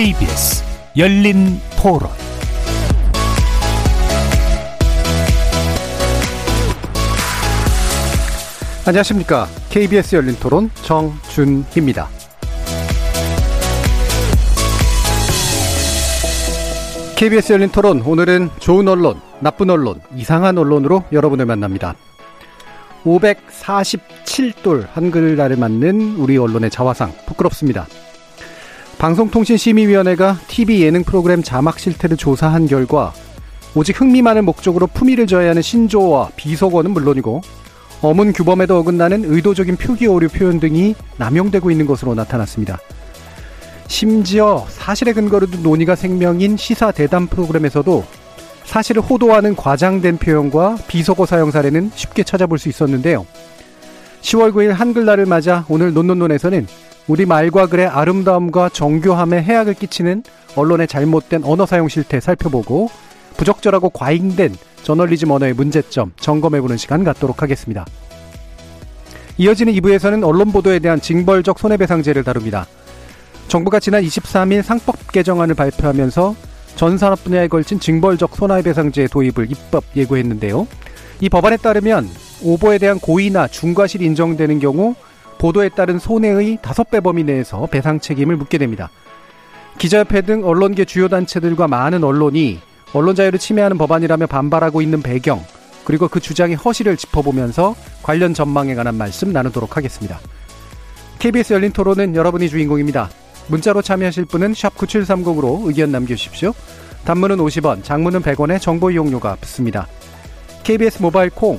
KBS 열린 토론 안녕하십니까. KBS 열린 토론 정준희입니다. KBS 열린 토론 오늘은 좋은 언론, 나쁜 언론, 이상한 언론으로 여러분을 만납니다. 547돌 한글날을 맞는 우리 언론의 자화상 부끄럽습니다. 방송통신심의위원회가 TV 예능 프로그램 자막 실태를 조사한 결과 오직 흥미만을 목적으로 품위를 저해하는 신조어와 비속어는 물론이고 어문 규범에도 어긋나는 의도적인 표기 오류 표현 등이 남용되고 있는 것으로 나타났습니다. 심지어 사실의 근거로 둔 논의가 생명인 시사 대담 프로그램에서도 사실을 호도하는 과장된 표현과 비속어 사용 사례는 쉽게 찾아볼 수 있었는데요. 10월 9일 한글날을 맞아 오늘 논논논에서는 우리 말과 글의 아름다움과 정교함에 해악을 끼치는 언론의 잘못된 언어 사용 실태 살펴보고 부적절하고 과잉된 저널리즘 언어의 문제점 점검해보는 시간 갖도록 하겠습니다. 이어지는 2부에서는 언론 보도에 대한 징벌적 손해배상제를 다룹니다. 정부가 지난 23일 상법 개정안을 발표하면서 전 산업 분야에 걸친 징벌적 손해배상제 도입을 입법 예고했는데요. 이 법안에 따르면 오보에 대한 고의나 중과실이 인정되는 경우 보도에 따른 손해의 다섯 배 범위 내에서 배상 책임을 묻게 됩니다. 기자협회 등 언론계 주요 단체들과 많은 언론이 언론 자유를 침해하는 법안이라며 반발하고 있는 배경 그리고 그 주장의 허실을 짚어보면서 관련 전망에 관한 말씀 나누도록 하겠습니다. KBS 열린 토론은 여러분이 주인공입니다. 문자로 참여하실 분은 9730으로 의견 남겨주십시오. 단문은 50원, 장문은 100원의 정보 이용료가 붙습니다. KBS 모바일 콩,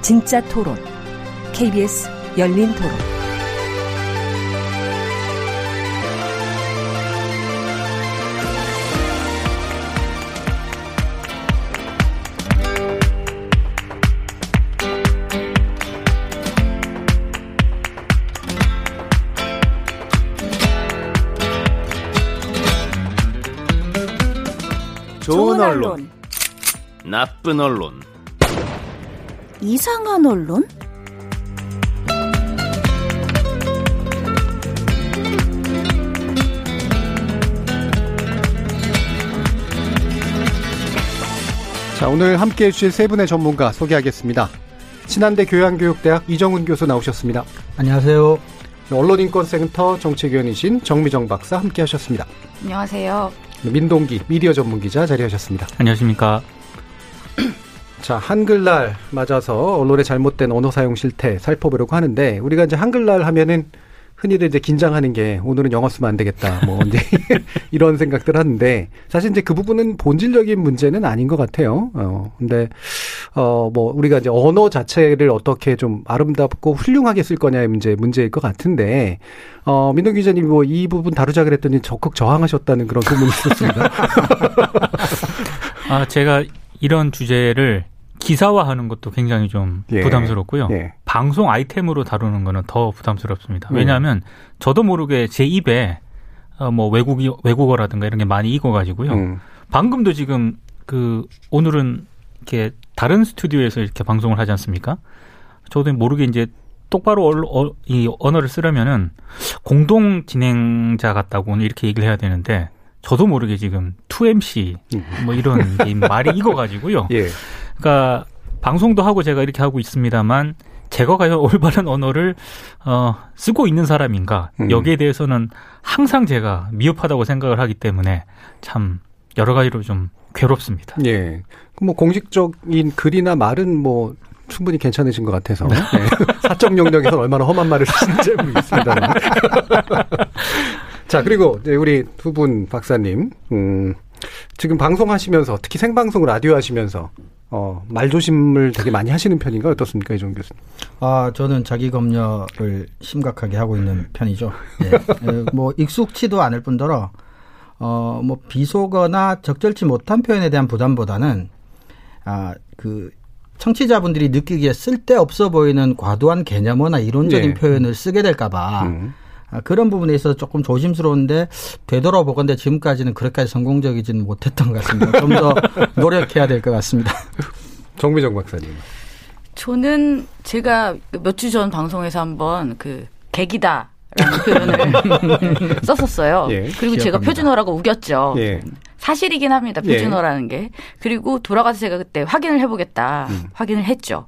진짜 토론, KBS 열린 토론. 좋은 언론, 나쁜 언론, 이상한 언론? 자, 오늘 함께 해주실 세 분의 전문가 소개하겠습니다. 신한대 교양교육대학 이정훈 교수 나오셨습니다. 안녕하세요. 언론인권센터 정책위원이신 정미정 박사 함께 하셨습니다. 안녕하세요. 민동기 미디어 전문기자 자리하셨습니다. 안녕하십니까. 자, 한글날 맞아서 언론의 잘못된 언어 사용 실태 살펴보려고 하는데 우리가 이제 한글날 하면은 흔히들 이제 긴장하는 게 오늘은 영어 쓰면 안 되겠다. 뭐 이제 이런 생각들 하는데 사실 이제 그 부분은 본질적인 문제는 아닌 것 같아요. 어, 근데 어, 뭐 우리가 이제 언어 자체를 어떻게 좀 아름답고 훌륭하게 쓸 거냐의 문제 문제일 것 같은데 어, 민동 기자님 뭐이 부분 다루자 그랬더니 적극 저항하셨다는 그런 소문이 있었습니다. 아, 제가 이런 주제를 기사화하는 것도 굉장히 좀 예. 부담스럽고요. 예. 방송 아이템으로 다루는 거는 더 부담스럽습니다. 음. 왜냐하면 저도 모르게 제 입에 어, 뭐 외국이 외국어라든가 이런 게 많이 익어가지고요. 음. 방금도 지금 그 오늘은 이렇게 다른 스튜디오에서 이렇게 방송을 하지 않습니까? 저도 모르게 이제 똑바로 얼- 어, 이 언어를 쓰려면은 공동 진행자 같다고 오늘 이렇게 얘기를 해야 되는데 저도 모르게 지금 2MC 뭐 이런 게 말이 익어가지고요. 예. 그러니까 방송도 하고 제가 이렇게 하고 있습니다만 제가 과연 올바른 언어를 어, 쓰고 있는 사람인가 음. 여기에 대해서는 항상 제가 미흡하다고 생각을 하기 때문에 참 여러 가지로 좀 괴롭습니다. 예. 그뭐 공식적인 글이나 말은 뭐 충분히 괜찮으신 것 같아서 네. 사적 영역에서 얼마나 험한 말을 쓰는지 모르겠습니다만. 자 그리고 이제 우리 두 분 박사님 음, 지금 방송하시면서 특히 생방송 라디오 하시면서 어, 말조심을 되게 많이 하시는 편인가 어떻습니까 이종 교수님? 아, 저는 자기 검열을 심각하게 하고 있는 편이죠. 예. 예, 뭐 익숙치도 않을 뿐더러 어, 뭐, 비속어나 적절치 못한 표현에 대한 부담보다는, 아, 그, 청취자분들이 느끼기에 쓸데없어 보이는 과도한 개념어나 이론적인 네. 표현을 쓰게 될까 봐, 음. 아, 그런 부분에 있어서 조금 조심스러운데, 되돌아보건데 지금까지는 그렇게까지 성공적이지는 못했던 것 같습니다. 좀 더 노력해야 될 것 같습니다. 정미정 박사님. 저는 제가 몇 주 전 방송에서 한번 그 계기다. 라는 표현을 썼었어요. 예, 그리고 제가 기억합니다. 표준어라고 우겼죠. 예. 사실이긴 합니다. 예. 표준어라는 게. 그리고 돌아가서 제가 그때 확인을 해보겠다. 음. 확인을 했죠.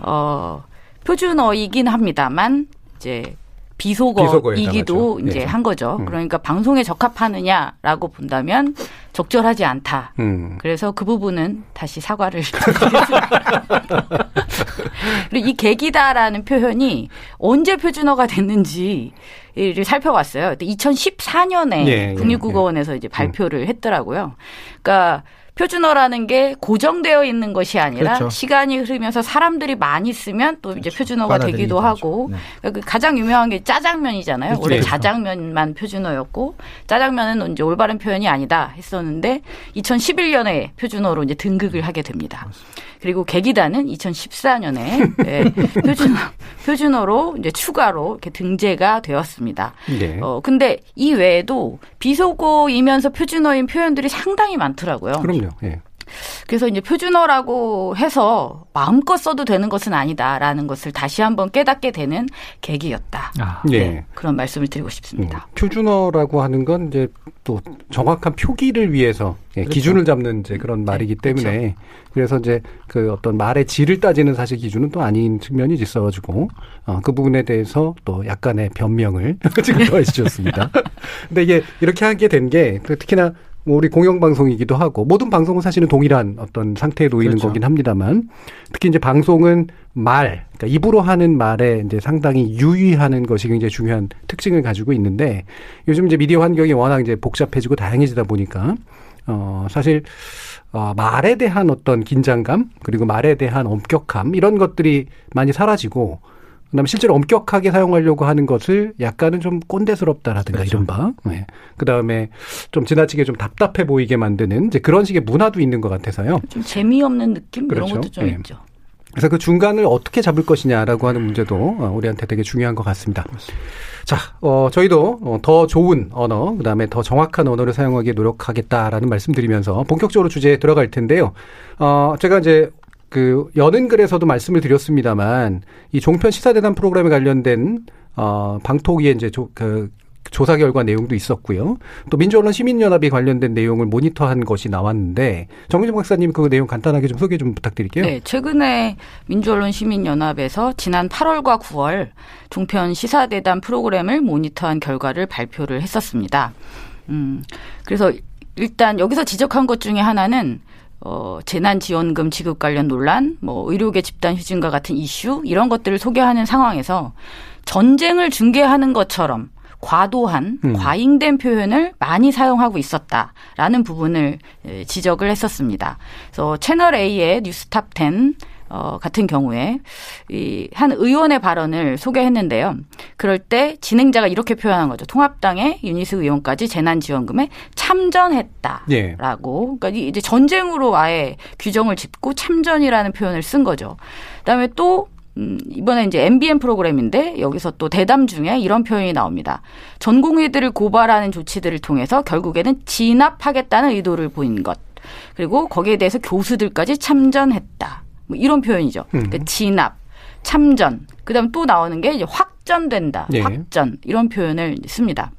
어, 표준어이긴 합니다만 이제 비속어이기도. 이제 예. 한 거죠. 음. 그러니까 방송에 적합하느냐라고 본다면 적절하지 않다. 음. 그래서 그 부분은 다시 사과를 그리고 이 계기다라는 표현이 언제 표준어가 됐는지를 살펴봤어요. 2014년에 예, 예, 국립국어원에서 이제 발표를 했더라고요. 그러니까 표준어라는 게 고정되어 있는 것이 아니라 그렇죠. 시간이 흐르면서 사람들이 많이 쓰면 또 이제 표준어가 되기도. 하고 네. 그러니까 그 가장 유명한 게 짜장면이잖아요. 원래 그렇죠. 자장면만 표준어였고 짜장면은 이제 올바른 표현이 아니다 했었는데 2011년에 표준어로 이제 등극을 하게 됩니다. 그리고 계기단은 2014년에 네, 표준어 표준어로 이제 추가로 이렇게 등재가 되었습니다. 네. 어 근데 이 외에도 비속어이면서 표준어인 표현들이 상당히 많더라고요. 그럼요. 예. 그래서 이제 표준어라고 해서 마음껏 써도 되는 것은 아니다라는 것을 다시 한번 깨닫게 되는 계기였다. 아, 예. 네, 그런 말씀을 드리고 음, 싶습니다. 표준어라고 하는 건 이제 또 정확한 표기를 위해서 예, 그렇죠. 기준을 잡는 이제 그런 말이기 때문에 그래서 이제 그 어떤 말의 질을 따지는 사실 기준은 또 아닌 측면이 있어가지고 어, 그 부분에 대해서 또 약간의 변명을 지금 더해주셨습니다. 근데 이게 이렇게 하게 된 게 특히나 뭐 우리 공영방송이기도 하고 모든 방송은 사실은 동일한 어떤 상태에 놓이는 그렇죠. 거긴 합니다만 특히 이제 방송은 말, 그러니까 입으로 하는 말에 이제 상당히 유의하는 것이 굉장히 중요한 특징을 가지고 있는데 요즘 이제 미디어 환경이 워낙 이제 복잡해지고 다양해지다 보니까 어 사실 어 말에 대한 어떤 긴장감 그리고 말에 대한 엄격함 이런 것들이 많이 사라지고 그다음에 실제로 엄격하게 사용하려고 하는 것을 약간은 좀 꼰대스럽다라든가 그렇죠. 이른바 네. 그다음에 좀 지나치게 좀 답답해 보이게 만드는 이제 그런 식의 문화도 있는 것 같아서요. 좀 재미없는 느낌 이런 그렇죠. 것도 좀 예. 있죠. 그래서 그 중간을 어떻게 잡을 것이냐라고 하는 문제도 어, 우리한테 되게 중요한 것 같습니다. 자, 어, 저희도 어, 더 좋은 언어, 그 다음에 더 정확한 언어를 사용하기에 노력하겠다라는 말씀 드리면서 본격적으로 주제에 들어갈 텐데요. 어, 제가 이제 그 여는 글에서도 말씀을 드렸습니다만 이 종편 시사대담 프로그램에 관련된 어, 방통위의 이제 조, 그 조사 결과 내용도 있었고요. 또 민주언론 시민연합이 관련된 내용을 모니터한 것이 나왔는데 정민정 박사님 그 내용 간단하게 좀 소개 좀 부탁드릴게요. 네, 최근에 민주언론 시민연합에서 지난 8월과 9월 종편 시사대담 프로그램을 모니터한 결과를 발표를 했었습니다. 음, 그래서 일단 여기서 지적한 것 중에 하나는 어, 재난지원금 지급 관련 논란, 뭐 의료계 집단 휴진과 같은 이슈 이런 것들을 소개하는 상황에서 전쟁을 중계하는 것처럼 과도한 음. 과잉된 표현을 많이 사용하고 있었다라는 부분을 에, 지적을 했었습니다. 그래서 채널 A의 뉴스탑 10 어, 같은 경우에 이 한 의원의 발언을 소개했는데요. 그럴 때 진행자가 이렇게 표현한 거죠. 통합당의 유니스 의원까지 재난지원금에 참전했다. 예. 라고. 그러니까 이- 이제 전쟁으로 아예 규정을 짓고 참전이라는 표현을 쓴 거죠. 그다음에 또 음, 이번에 이제 MBN 프로그램인데 여기서 또 대담 중에 이런 표현이 나옵니다. 전공의들을 고발하는 조치들을 통해서 결국에는 진압하겠다는 의도를 보인 것. 그리고 거기에 대해서 교수들까지 참전했다. 뭐 이런 표현이죠. 그러니까 진압, 참전. 그다음에 또 나오는 게 이제 확전된다. 예. 확전 이런 표현을 씁니다.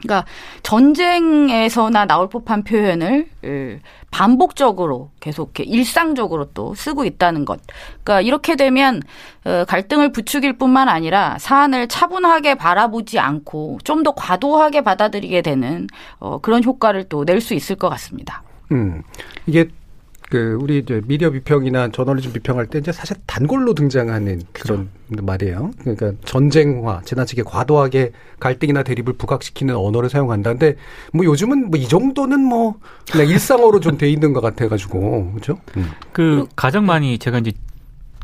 그러니까 전쟁에서나 나올 법한 표현을 을 반복적으로 계속 이렇게 일상적으로 또 쓰고 있다는 것. 그러니까 이렇게 되면 어, 갈등을 부추길 뿐만 아니라 사안을 차분하게 바라보지 않고 좀 더 과도하게 받아들이게 되는 어, 그런 효과를 또 낼 수 있을 것 같습니다. 음. 이게 그 우리 이제 미디어 비평이나 저널리즘 비평할 때 이제 사실 단골로 등장하는 그런 말이에요. 그러니까 전쟁화, 지나치게 과도하게 갈등이나 대립을 부각시키는 언어를 사용한다. 근데 뭐 요즘은 뭐 이 정도는 뭐 그냥 일상어로 좀 돼 있는 것 같아 가지고. 그렇죠? 음. 그 가장 많이 제가 이제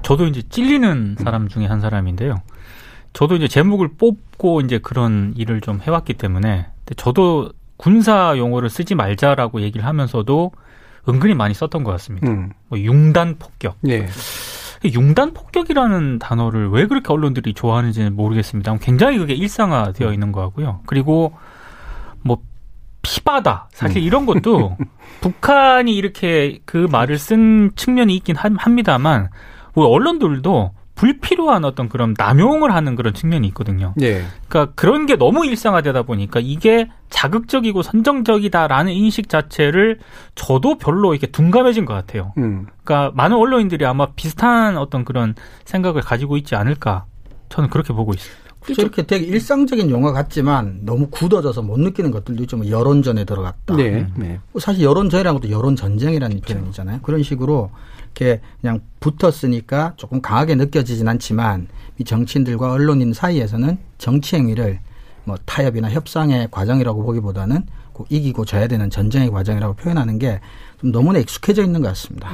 저도 이제 찔리는 사람 중에 한 사람인데요. 저도 이제 제목을 뽑고 이제 그런 일을 좀 해왔기 때문에 저도 군사 용어를 쓰지 말자라고 얘기를 하면서도 은근히 많이 썼던 것 같습니다. 음. 뭐 융단 폭격. 예. 융단 폭격이라는 단어를 왜 그렇게 언론들이 좋아하는지는 모르겠습니다. 굉장히 그게 일상화되어 있는 것 같고요. 그리고 뭐 피바다 사실 음. 이런 것도 북한이 이렇게 그 말을 쓴 측면이 있긴 한- 합니다만 우리 언론들도 불필요한 어떤 그런 남용을 하는 그런 측면이 있거든요. 예. 그러니까 그런 게 너무 일상화되다 보니까 이게 자극적이고 선정적이다라는 인식 자체를 저도 별로 이렇게 둔감해진 것 같아요. 음. 그러니까 많은 언론인들이 아마 비슷한 어떤 그런 생각을 가지고 있지 않을까 저는 그렇게 보고 있습니다. 저렇게 되게 일상적인 용어 같지만 너무 굳어져서 못 느끼는 것들도 있죠. 뭐 여론전에 들어갔다. 네. 네. 사실 여론전이라는 것도 여론전쟁이라는 표현이잖아요. 그런 식으로 이렇게 그냥 붙었으니까 조금 강하게 느껴지진 않지만 이 정치인들과 언론인 사이에서는 정치 행위를 뭐 타협이나 협상의 과정이라고 보기보다는 꼭 이기고 져야 되는 전쟁의 과정이라고 표현하는 게 좀 너무나 익숙해져 있는 것 같습니다.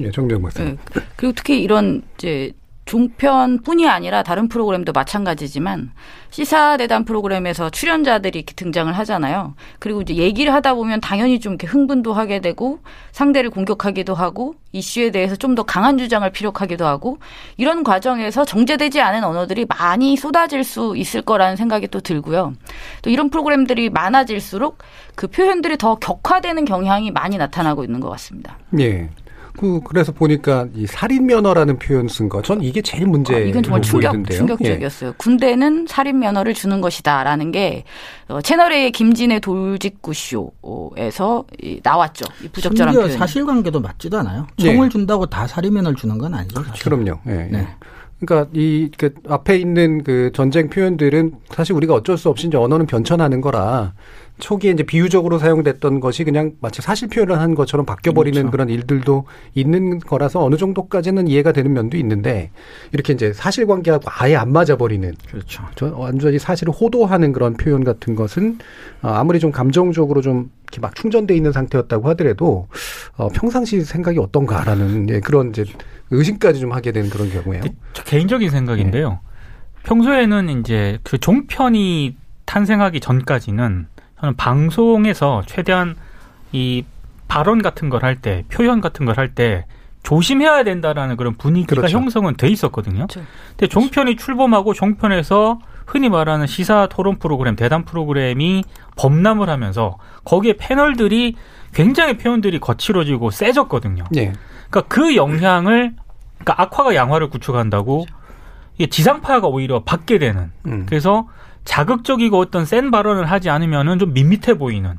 예, 정정 박사. 네. 그리고 특히 이런 이제 종편뿐이 아니라 다른 프로그램도 마찬가지지만 시사대담 프로그램에서 출연자들이 이렇게 등장을 하잖아요. 그리고 이제 얘기를 하다 보면 당연히 좀 이렇게 흥분도 하게 되고 상대를 공격하기도 하고 이슈에 대해서 좀 더 강한 주장을 피력하기도 하고 이런 과정에서 정제되지 않은 언어들이 많이 쏟아질 수 있을 거라는 생각이 또 들고요. 또 이런 프로그램들이 많아질수록 그 표현들이 더 격화되는 경향이 많이 나타나고 있는 것 같습니다. 예. 그 그래서 보니까 이 살인 면허라는 표현 쓴 거, 전 이게 제일 문제. 아, 이건 정말 충격, 보이던데요. 예. 충격적이었어요. 군대는 살인 면허를 주는 것이다라는 게 어, 채널A의 김진애 돌직구 쇼에서 이, 나왔죠. 이 부적절한 표현. 사실관계도 맞지도 않아요. 네. 총을 준다고 다 살인면을 주는 건 아니죠. 사실. 그럼요. 예. 네. 그러니까 이 그 앞에 있는 그 전쟁 표현들은 사실 우리가 어쩔 수 없이 이제 언어는 변천하는 거라 초기에 이제 비유적으로 사용됐던 것이 그냥 마치 사실 표현을 한 것처럼 바뀌어버리는 그렇죠. 그런 일들도 있는 거라서 어느 정도까지는 이해가 되는 면도 있는데 이렇게 이제 사실관계하고 아예 안 맞아버리는 그렇죠. 저 완전히 사실을 호도하는 그런 표현 같은 것은 어, 아무리 좀 감정적으로 좀 이렇게 막 충전돼 있는 상태였다고 하더라도 어, 평상시 생각이 어떤가라는 예, 그런 이제 의심까지 좀 하게 되는 그런 경우예요. 저 개인적인 생각인데요. 평소에는 이제 그 종편이 탄생하기 전까지는 저는 방송에서 최대한 이 발언 같은 걸 할 때, 표현 같은 걸 할 때 조심해야 된다라는 그런 분위기가 그렇죠. 형성은 돼 있었거든요. 그렇죠. 근데 종편이 출범하고 종편에서 흔히 말하는 시사 토론 프로그램, 대담 프로그램이 범람을 하면서 거기에 패널들이 굉장히 표현들이 거칠어지고 세졌거든요. 예. 그러니까 그 영향을 그러니까 악화가 양화를 구축한다고 이게 지상파가 오히려 받게 되는 음. 그래서 자극적이고 어떤 센 발언을 하지 않으면은 좀 밋밋해 보이는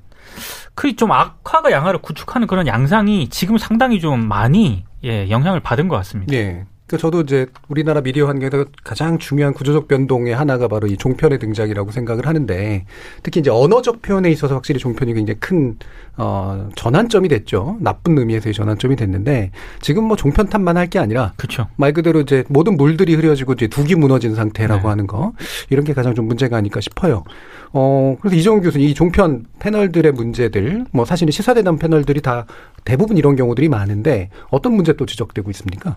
그 좀 악화가 양화를 구축하는 그런 양상이 지금 상당히 좀 많이 예 영향을 받은 것 같습니다. 예. 그 저도 이제 우리나라 미디어 환경에서 가장 중요한 구조적 변동의 하나가 바로 이 종편의 등장이라고 생각을 하는데 특히 이제 언어적 표현에 있어서 확실히 종편이 굉장히 큰 어, 전환점이 됐죠. 나쁜 의미에서의 전환점이 됐는데 지금 뭐 종편 탓만 할 게 아니라 그렇죠. 말 그대로 이제 모든 물들이 흐려지고 이제 둑이 무너진 상태라고 네. 하는 거 이런 게 가장 좀 문제가 아닐까 싶어요. 어 그래서 이정훈 교수님 이 종편 패널들의 문제들 뭐 사실은 시사대담 패널들이 다 대부분 이런 경우들이 많은데 어떤 문제 또 지적되고 있습니까?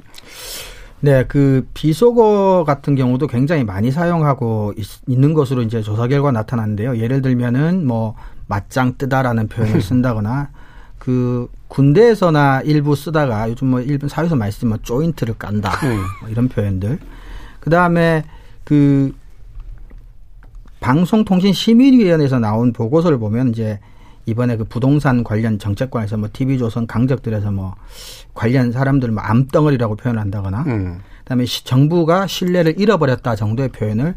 네, 그 비속어 같은 경우도 굉장히 많이 사용하고 있, 는 것으로 이제 조사 결과 나타났는데요. 예를 들면은 뭐 맞짱 뜨다라는 표현을 쓴다거나 그 군대에서나 일부 쓰다가 요즘 뭐 일본 사회에서 많이 쓰면 뭐 조인트를 깐다 음. 뭐 이런 표현들. 그 다음에 그 방송통신심의위원회에서 나온 보고서를 보면 이제 이번에 그 부동산 관련 정책관에서 뭐 TV조선 강적들에서 뭐 관련 사람들 뭐 암덩어리라고 표현을 한다거나 음. 그다음에 시- 정부가 신뢰를 잃어버렸다 정도의 표현을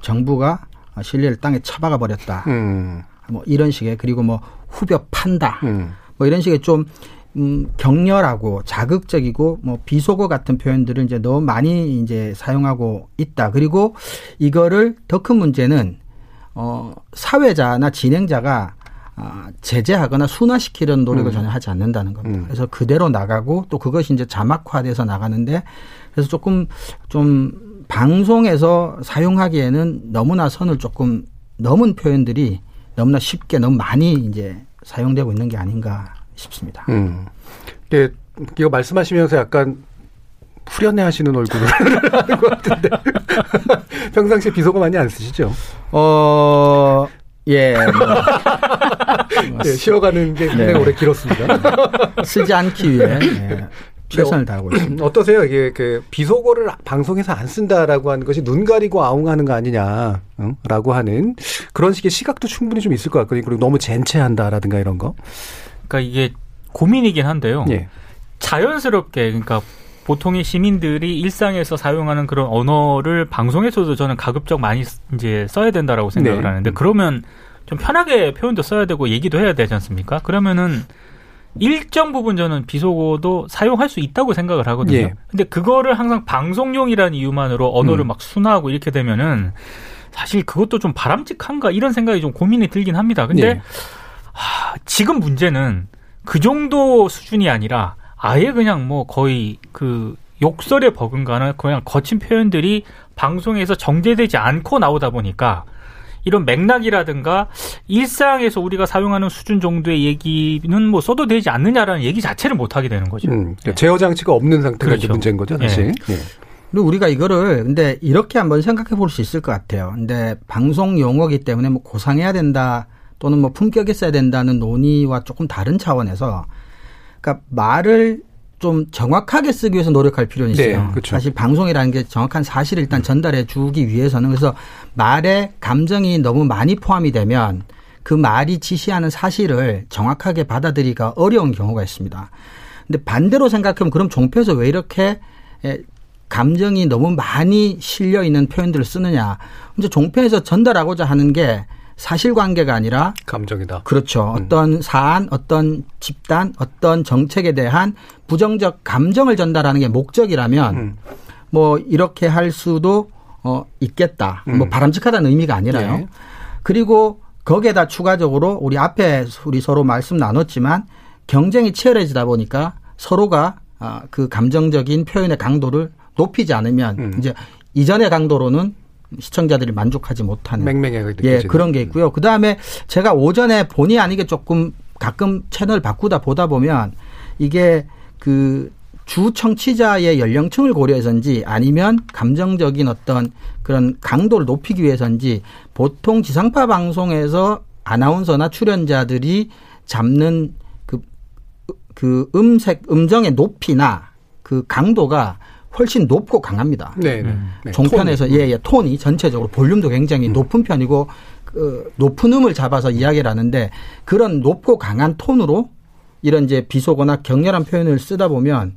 정부가 신뢰를 땅에 처박아 버렸다 음. 뭐 이런 식의 그리고 뭐 후벼 판다 음. 뭐 이런 식의 좀 음, 격렬하고 자극적이고 뭐 비속어 같은 표현들을 이제 너무 많이 이제 사용하고 있다. 그리고 이거를 더 큰 문제는 어 사회자나 진행자가 아, 제재하거나 순화시키려는 노력을 전혀 하지 않는다는 겁니다. 음. 그래서 그대로 나가고 또 그것이 이제 자막화돼서 나가는데 그래서 조금 좀 방송에서 사용하기에는 너무나 선을 조금 넘은 표현들이 너무나 쉽게 너무 많이 이제 사용되고 있는 게 아닌가 싶습니다. 음. 이게 이거 말씀하시면서 약간 후련해 하시는 얼굴을 하는 것 같은데. 평상시에 비속어 많이 안 쓰시죠? 어, 예, 뭐 예, 쉬어가는 게 굉장히 네. 오래 길었습니다. 쓰지 않기 위해 예, 최선을 다하고 있습니다. 어떠세요? 이게 그 비속어를 방송에서 안 쓴다라고 하는 것이 눈 가리고 아웅하는 거 아니냐, 응? 라고 하는 그런 식의 시각도 충분히 좀 있을 것 같거든요. 그리고 너무 젠체한다라든가 이런 거. 그러니까 이게 고민이긴 한데요. 예. 자연스럽게 그러니까 보통의 시민들이 일상에서 사용하는 그런 언어를 방송에서도 저는 가급적 많이 쓰- 이제 써야 된다라고 생각을 네. 하는데 그러면 좀 편하게 표현도 써야 되고 얘기도 해야 되지 않습니까? 그러면은 일정 부분 저는 비속어도 사용할 수 있다고 생각을 하거든요. 예. 근데 그거를 항상 방송용이라는 이유만으로 언어를 음. 막 순화하고 이렇게 되면은 사실 그것도 좀 바람직한가 이런 생각이 좀 고민이 들긴 합니다. 근데 예. 하, 지금 문제는 그 정도 수준이 아니라 아예 그냥 뭐 거의 그 욕설에 버금가는 그냥 거친 표현들이 방송에서 정제되지 않고 나오다 보니까 이런 맥락이라든가 일상에서 우리가 사용하는 수준 정도의 얘기는 뭐 써도 되지 않느냐라는 얘기 자체를 못 하게 되는 거죠. 음, 그러니까 제어 장치가 없는 상태가 이제 그렇죠. 문제인 거죠, 사실. 예. 그리고 우리가 이거를 근데 이렇게 한번 생각해 볼 수 있을 것 같아요. 근데 방송 용어기 때문에 뭐 고상해야 된다 또는 뭐 품격 있어야 된다는 논의와 조금 다른 차원에서 그러니까 말을 좀 정확하게 쓰기 위해서 노력할 필요는 있어요. 네, 그렇죠. 사실 방송이라는 게 정확한 사실을 일단 전달해 주기 위해서는 그래서 말에 감정이 너무 많이 포함이 되면 그 말이 지시하는 사실을 정확하게 받아들이기가 어려운 경우가 있습니다. 근데 반대로 생각하면 그럼 종편에서 왜 이렇게 에, 감정이 너무 많이 실려 있는 표현들을 쓰느냐. 이제 종편에서 전달하고자 하는 게 사실관계가 아니라 감정이다. 그렇죠. 어떤 사안, 어떤 집단, 어떤 정책에 대한 부정적 감정을 전달하는 게 목적이라면 음. 뭐 이렇게 할 수도 어 있겠다. 음. 뭐 바람직하다는 의미가 아니라요. 예. 그리고 거기에다 추가적으로 우리 앞에 우리 서로 말씀 나눴지만 경쟁이 치열해지다 보니까 서로가 아, 그 감정적인 표현의 강도를 높이지 않으면 음. 이제 이전의 강도로는 시청자들이 만족하지 못하는 맹맹하게 느껴지는. 예, 그런 게 있고요. 그 다음에 제가 오전에 본의 아니게 조금 가끔 채널 바꾸다 보다 보면 이게 그 주 청취자의 연령층을 고려해서인지 아니면 감정적인 어떤 그런 강도를 높이기 위해서인지 보통 지상파 방송에서 아나운서나 출연자들이 잡는 그, 그 음색, 음정의 높이나 그 강도가 훨씬 높고 강합니다. 네, 네. 네. 종편에서 톤이. 예, 예, 톤이 전체적으로 볼륨도 굉장히 높은 편이고 그 높은 음을 잡아서 이야기를 하는데 그런 높고 강한 톤으로 이런 이제 비속어나 격렬한 표현을 쓰다 보면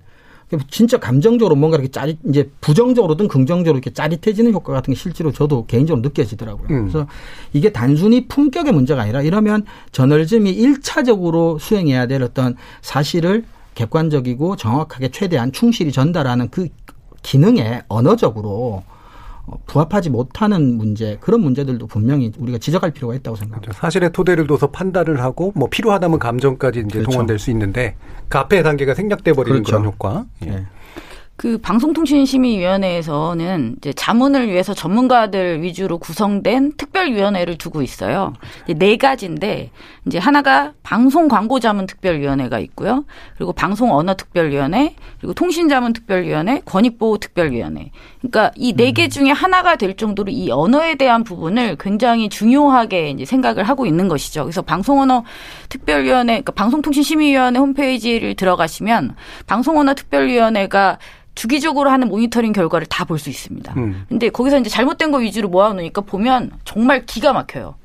진짜 감정적으로 뭔가 이렇게 짜릿 이제 부정적으로든 긍정적으로 이렇게 짜릿해지는 효과 같은 게 실제로 저도 개인적으로 느껴지더라고요. 음. 그래서 이게 단순히 품격의 문제가 아니라 이러면 저널즘이 일차적으로 수행해야 될 어떤 사실을 객관적이고 정확하게 최대한 충실히 전달하는 그 기능에 언어적으로 어, 부합하지 못하는 문제 그런 문제들도 분명히 우리가 지적할 필요가 있다고 생각합니다. 사실의 토대를 둬서 판단을 하고 뭐 필요하다면 감정까지 이제 그렇죠. 동원될 수 있는데 그 앞에 단계가 생략돼 버리는 그렇죠. 그런 효과. 예. 예. 그 방송통신심의위원회에서는 이제 자문을 위해서 전문가들 위주로 구성된 특별위원회를 두고 있어요. 네 가지인데 이제 하나가 방송 광고 자문 특별위원회가 있고요. 그리고 방송 언어 특별위원회, 그리고 통신 자문 특별위원회, 권익보호 특별위원회. 그러니까 이 네 개 중에 하나가 될 정도로 이 언어에 대한 부분을 굉장히 중요하게 이제 생각을 하고 있는 것이죠. 그래서 방송 언어 특별위원회, 그러니까 방송통신심의위원회 홈페이지를 들어가시면 방송 언어 특별위원회가 주기적으로 하는 모니터링 결과를 다 볼 수 있습니다. 음. 근데 거기서 이제 잘못된 거 위주로 모아놓으니까 보면 정말 기가 막혀요.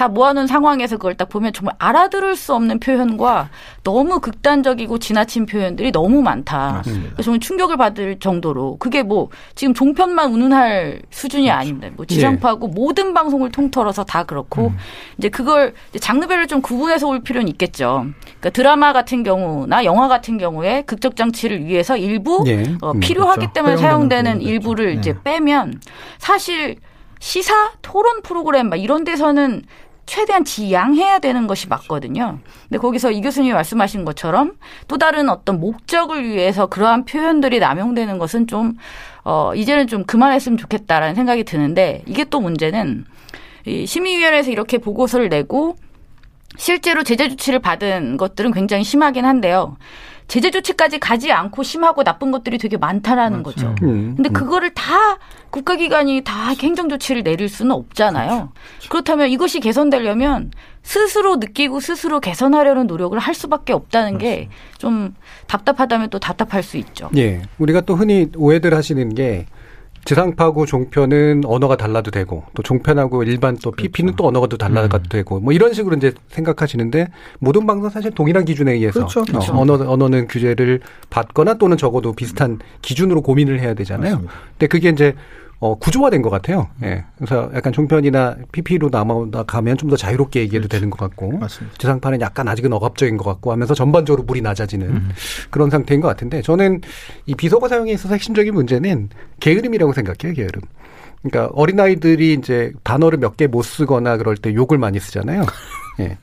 다 모아놓은 상황에서 그걸 딱 보면 정말 알아들을 수 없는 표현과 너무 극단적이고 지나친 표현들이 너무 많다. 그래서 정말 충격을 받을 정도로 그게 뭐 지금 종편만 운운할 수준이 아닙니다. 뭐 지상파고 모든 방송을 통틀어서 다 그렇고 이제 그걸 이제 장르별로 좀 구분해서 올 필요는 있겠죠. 그러니까 드라마 같은 경우나 영화 같은 경우에 극적 장치를 위해서 일부 예. 어, 음, 필요하기 그렇죠. 때문에 사용되는 일부를 있죠. 이제 네. 빼면 사실 시사 토론 프로그램 막 이런 데서는 최대한 지양해야 되는 것이 맞거든요. 근데 거기서 이 교수님이 말씀하신 것처럼 또 다른 어떤 목적을 위해서 그러한 표현들이 남용되는 것은 좀, 어, 이제는 좀 그만했으면 좋겠다라는 생각이 드는데 이게 또 문제는 이 심의위원회에서 이렇게 보고서를 내고 실제로 제재 조치를 받은 것들은 굉장히 심하긴 한데요. 제재 조치까지 가지 않고 심하고 나쁜 것들이 되게 많다라는 거죠. 음, 근데 음. 그거를 다 국가기관이 다 행정 조치를 내릴 수는 없잖아요. 그렇다면 이것이 개선되려면 스스로 느끼고 스스로 개선하려는 노력을 할 수밖에 없다는 게 좀 답답하다면 또 답답할 수 있죠. 예. 우리가 또 흔히 오해들 하시는 게 지상파고 종편은 언어가 달라도 되고 또 종편하고 일반 또 PP는 또 언어가 또 달라도 음. 되고 뭐 이런 식으로 이제 생각하시는데 모든 방송 사실 동일한 기준에 의해서 그렇죠. 그렇죠. 어, 언어 언어는 규제를 받거나 또는 적어도 비슷한 기준으로 고민을 해야 되잖아요. 맞습니다. 근데 그게 이제 어, 구조화된 것 같아요. 예. 그래서 약간 종편이나 PP로 남아온다 가면 좀 더 자유롭게 얘기해도 되는 것 같고 맞습니다. 지상파는 약간 아직은 억압적인 것 같고 하면서 전반적으로 물이 낮아지는 음. 그런 상태인 것 같은데 저는 이 비속어 사용에 있어서 핵심적인 문제는 게으름이라고 생각해요, 게으름. 그러니까 어린아이들이 이제 단어를 몇 개 못 쓰거나 그럴 때 욕을 많이 쓰잖아요. 예.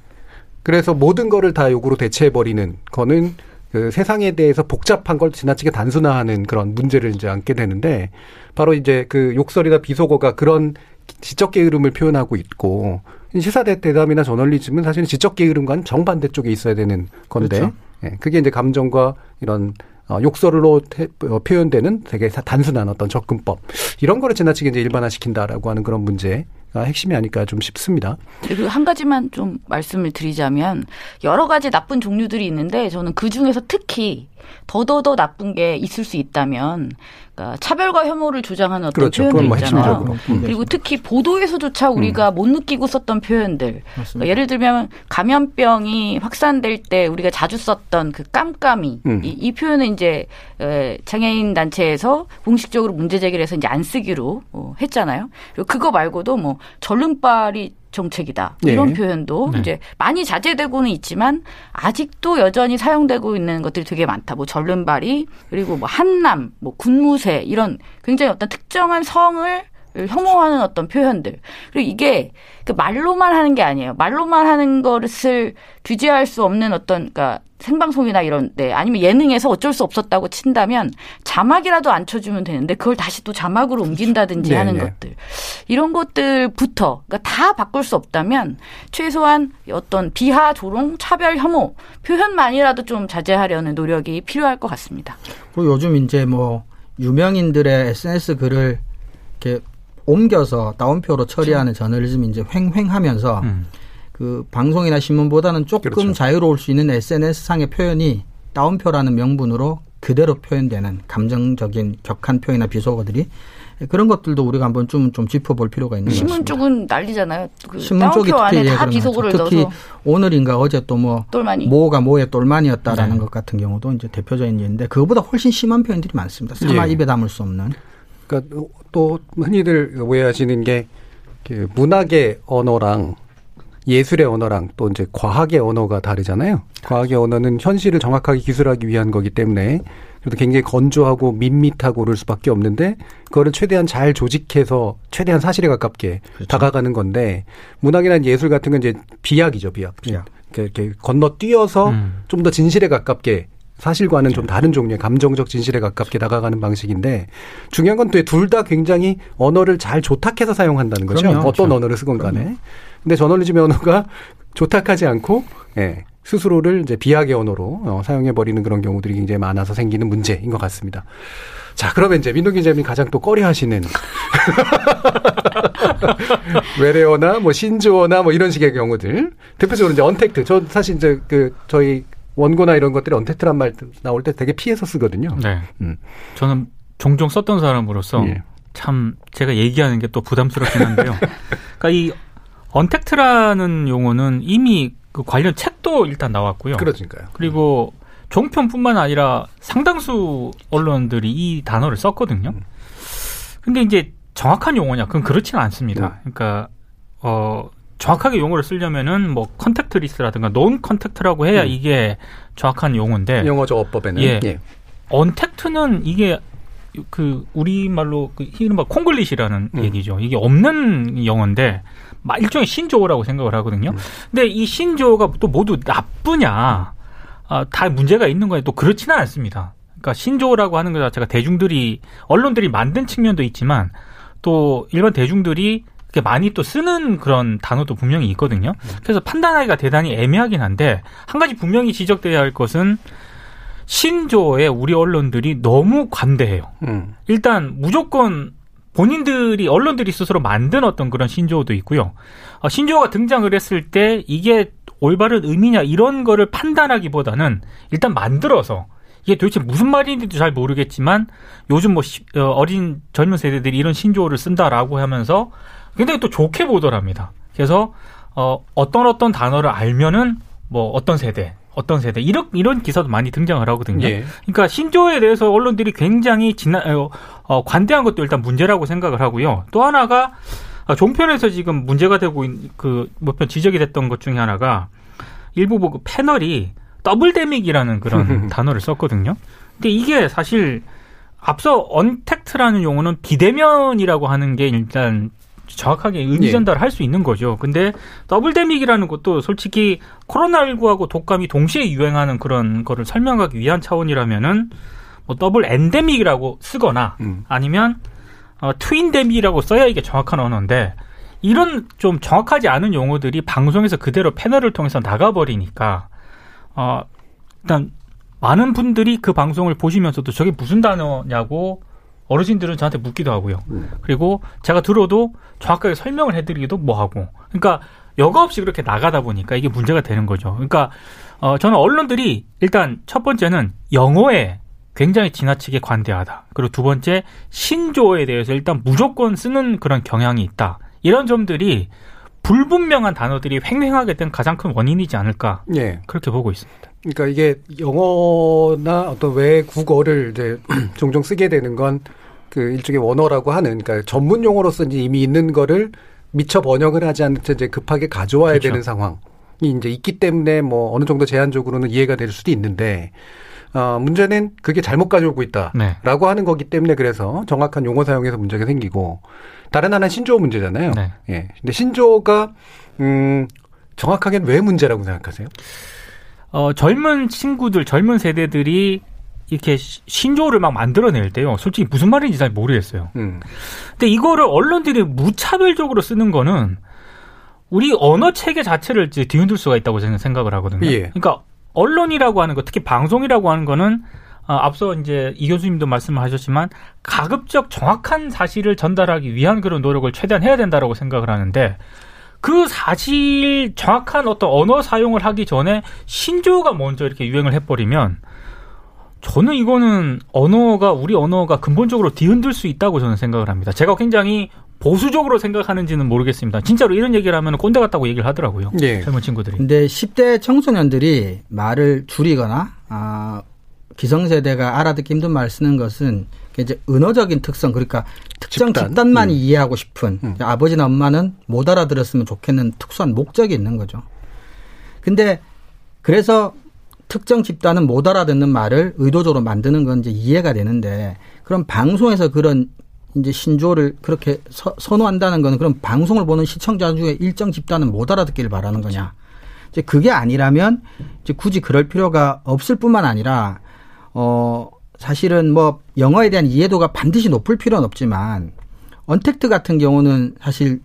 그래서 모든 거를 다 욕으로 대체해버리는 거는 그 세상에 대해서 복잡한 걸 지나치게 단순화하는 그런 문제를 이제 안게 되는데 바로 이제 그 욕설이나 비속어가 그런 지적 게으름을 표현하고 있고 시사 대- 대담이나 저널리즘은 사실은 지적 게으름과는 정반대 쪽에 있어야 되는 건데 그렇죠. 예, 그게 이제 감정과 이런 어, 욕설로 태- 어, 표현되는 되게 사- 단순한 어떤 접근법 이런 거를 지나치게 이제 일반화시킨다라고 하는 그런 문제가 핵심이 아닐까 좀 싶습니다. 그리고 한 가지만 좀 말씀을 드리자면 여러 가지 나쁜 종류들이 있는데 저는 그 중에서 특히 더더더 나쁜 게 있을 수 있다면 그러니까 차별과 혐오를 조장하는 어떤 그렇죠. 표현들 뭐 있잖아요. 음. 그리고 특히 보도에서조차 우리가 못 느끼고 썼던 표현들. 그러니까. 예를 들면 감염병이 확산될 때 우리가 자주 썼던 그 깜깜이 음. 이, 이 표현은 이제 에, 장애인 단체에서 공식적으로 문제 제기를 해서 이제 안 쓰기로 어, 했잖아요. 그리고 그거 말고도 뭐 절름발이 정책이다 네. 이런 표현도 네. 이제 많이 자제되고는 있지만 아직도 여전히 사용되고 있는 것들이 되게 많다. 뭐 절름발이 그리고 뭐 한남, 뭐 군무새 이런 굉장히 어떤 특정한 성을 혐오하는 어떤 표현들. 그리고 이게 그 말로만 하는 게 아니에요. 말로만 하는 것을 규제할 수 없는 어떤 그러니까 생방송이나 이런 데 아니면 예능에서 어쩔 수 없었다고 친다면 자막이라도 안 쳐주면 되는데 그걸 다시 또 자막으로 옮긴다든지 네, 하는 네. 것들 이런 것들부터 그러니까 다 바꿀 수 없다면 최소한 어떤 비하 조롱 차별 혐오 표현만이라도 좀 자제하려는 노력이 필요할 것 같습니다. 그리고 요즘 이제 뭐 유명인들의 SNS 글을 이렇게 옮겨서 따옴표로 처리하는 저널리즘이 이제 횡횡하면서 음. 그 방송이나 신문보다는 조금 그렇죠. 자유로울 수 있는 SNS 상의 표현이 따옴표라는 명분으로 그대로 표현되는 감정적인 격한 표현이나 비속어들이 그런 것들도 우리가 한번 좀, 좀 짚어볼 필요가 있는 것 신문 같습니다. 쪽은 난리잖아요. 그 신문 쪽이 특히 예, 다것 비속어를. 특히 넣어서 오늘인가 어제 또뭐 똘마니. 뭐가 뭐의 똘만이었다라는 네. 것 같은 경우도 이제 대표적인 예인데 그거보다 훨씬 심한 표현들이 많습니다. 차마 예. 입에 담을 수 없는. 그러니까 또 흔히들 오해하시는 게그 문학의 언어랑 예술의 언어랑 또 이제 과학의 언어가 다르잖아요. 과학의 언어는 현실을 정확하게 기술하기 위한 거기 때문에 그래도 굉장히 건조하고 밋밋하고 그럴 수밖에 없는데 그거를 최대한 잘 조직해서 최대한 사실에 가깝게 다가가는 건데 문학이나 예술 같은 건 이제 비약이죠, 비약. 비약. 이렇게, 이렇게 건너뛰어서 음. 좀더 진실에 가깝게 사실과는 좀 다른 종류의 감정적 진실에 가깝게 다가가는 방식인데 중요한 건또둘다 굉장히 언어를 잘 조탁해서 사용한다는 거죠. 그럼요. 어떤 그렇죠. 언어를 쓰건 간에. 근데 저널리즘의 언어가 조탁하지 않고 예, 스스로를 이제 비약의 언어로 어, 사용해 버리는 그런 경우들이 굉장히 많아서 생기는 문제인 것 같습니다. 자, 그러면 이제 민동 기자님이 가장 또 꺼려하시는 외래어나 뭐 신조어나 뭐 이런 식의 경우들 대표적으로 이제 언택트. 저 사실 이제 그 저희 원고나 이런 것들이 언택트란 말 나올 때 되게 피해서 쓰거든요. 네. 음. 저는 종종 썼던 사람으로서 예. 참 제가 얘기하는 게 또 부담스럽긴 한데요. 그러니까 이 언택트라는 용어는 이미 그 관련 책도 일단 나왔고요. 그러니까요. 그리고 종편뿐만 아니라 상당수 언론들이 이 단어를 썼거든요. 근데 이제 정확한 용어냐? 그건 그렇지는 않습니다. 그러니까 어 정확하게 용어를 쓰려면은 뭐 contactless라든가 non-contact라고 해야 음. 이게 정확한 용어인데 영어죠 어법에는. 예. 예. 언택트는 이게 그 우리말로 그 이른바 콩글리시라는 음. 얘기죠. 이게 없는 영어인데 막 일종의 신조어라고 생각을 하거든요. 음. 근데 이 신조어가 또 모두 나쁘냐? 아, 다 문제가 있는 거에 또 그렇지는 않습니다. 그러니까 신조어라고 하는 것 자체가 대중들이 언론들이 만든 측면도 있지만 또 일반 대중들이 이렇게 많이 또 쓰는 그런 단어도 분명히 있거든요. 그래서 판단하기가 대단히 애매하긴 한데 한 가지 분명히 지적돼야 할 것은 신조어에 우리 언론들이 너무 관대해요. 음. 일단 무조건 본인들이 언론들이 스스로 만든 어떤 그런 신조어도 있고요. 어, 신조어가 등장을 했을 때 이게 올바른 의미냐 이런 거를 판단하기보다는 일단 만들어서 이게 도대체 무슨 말인지도 잘 모르겠지만 요즘 뭐 시- 어, 어린 젊은 세대들이 이런 신조어를 쓴다라고 하면서 굉장히 또 좋게 보더랍니다. 그래서 어, 어떤 어떤 단어를 알면은 뭐 어떤 세대 어떤 세대 이런 이런 기사도 많이 등장을 하거든요. 예. 그러니까 신조어에 대해서 언론들이 굉장히 지나, 어, 어, 관대한 것도 일단 문제라고 생각을 하고요. 또 하나가 어, 종편에서 지금 문제가 되고 있는 그몇 편 지적이 됐던 것 중에 하나가 일부 뭐 그 패널이 double demic이라는 그런 단어를 썼거든요. 근데 이게 사실 앞서 언택트라는 용어는 비대면이라고 하는 게 일단 정확하게 의미 예. 전달을 할수 있는 거죠. 근데 double demic이라는 것도 솔직히 코로나19하고 독감이 동시에 유행하는 그런 거를 설명하기 위한 차원이라면은 뭐 double endemic이라고 쓰거나 음. 아니면 어, twindemic이라고 써야 이게 정확한 언어인데 이런 좀 정확하지 않은 용어들이 방송에서 그대로 패널을 통해서 나가버리니까 어, 일단 많은 분들이 그 방송을 보시면서도 저게 무슨 단어냐고 어르신들은 저한테 묻기도 하고요. 그리고 제가 들어도 정확하게 설명을 해드리기도 뭐하고. 그러니까 여과 없이 그렇게 나가다 보니까 이게 문제가 되는 거죠. 그러니까 어, 저는 언론들이 일단 첫 번째는 영어에 굉장히 지나치게 관대하다. 그리고 두 번째 신조어에 대해서 일단 무조건 쓰는 그런 경향이 있다. 이런 점들이 불분명한 단어들이 횡행하게 된 가장 큰 원인이지 않을까 예. 그렇게 보고 있습니다. 그러니까 이게 영어나 어떤 외국어를 이제 종종 쓰게 되는 건 그 일종의 원어라고 하는 그러니까 전문 용어로서 이제 이미 있는 거를 미처 번역을 하지 않는 채 이제 급하게 가져와야 그렇죠. 되는 상황이 이제 있기 때문에 뭐 어느 정도 제한적으로는 이해가 될 수도 있는데 어 문제는 그게 잘못 가져오고 있다라고 네. 하는 거기 때문에 그래서 정확한 용어 사용에서 문제가 생기고 다른 하나는 신조어 문제잖아요. 네. 예. 근데 신조어가 음 정확하게는 왜 문제라고 생각하세요? 어, 젊은 친구들, 젊은 세대들이 이렇게 시- 신조어를 막 만들어낼 때요. 솔직히 무슨 말인지 잘 모르겠어요. 음. 근데 이거를 언론들이 무차별적으로 쓰는 거는 우리 언어 체계 자체를 이제 뒤흔들 수가 있다고 저는 생각을 하거든요. 예. 그러니까 언론이라고 하는 거, 특히 방송이라고 하는 거는 어, 앞서 이제 이 교수님도 말씀을 하셨지만 가급적 정확한 사실을 전달하기 위한 그런 노력을 최대한 해야 된다라고 생각을 하는데 그 사실 정확한 어떤 언어 사용을 하기 전에 신조어가 먼저 이렇게 유행을 해버리면 저는 이거는 언어가 우리 언어가 근본적으로 뒤흔들 수 있다고 저는 생각을 합니다. 제가 굉장히 보수적으로 생각하는지는 모르겠습니다. 진짜로 이런 얘기를 하면 꼰대 같다고 얘기를 하더라고요. 예. 젊은 친구들이. 근데 10대 청소년들이 말을 줄이거나 아, 기성세대가 알아듣기 힘든 말 쓰는 것은 이제 은어적인 특성 그러니까 특정 집단. 만이 음. 이해하고 싶은 음. 아버지나 엄마는 못 알아들었으면 좋겠는 특수한 목적이 있는 거죠. 근데 그래서 특정 집단은 못 알아듣는 말을 의도적으로 만드는 건 이제 이해가 되는데 그럼 방송에서 그런 이제 신조를 그렇게 서, 선호한다는 거는 그럼 방송을 보는 시청자 중에 일정 집단은 못 알아듣기를 바라는 거냐. 이제 그게 아니라면 이제 굳이 그럴 필요가 없을 뿐만 아니라 어 사실은 뭐 영어에 대한 이해도가 반드시 높을 필요는 없지만 언택트 같은 경우는 사실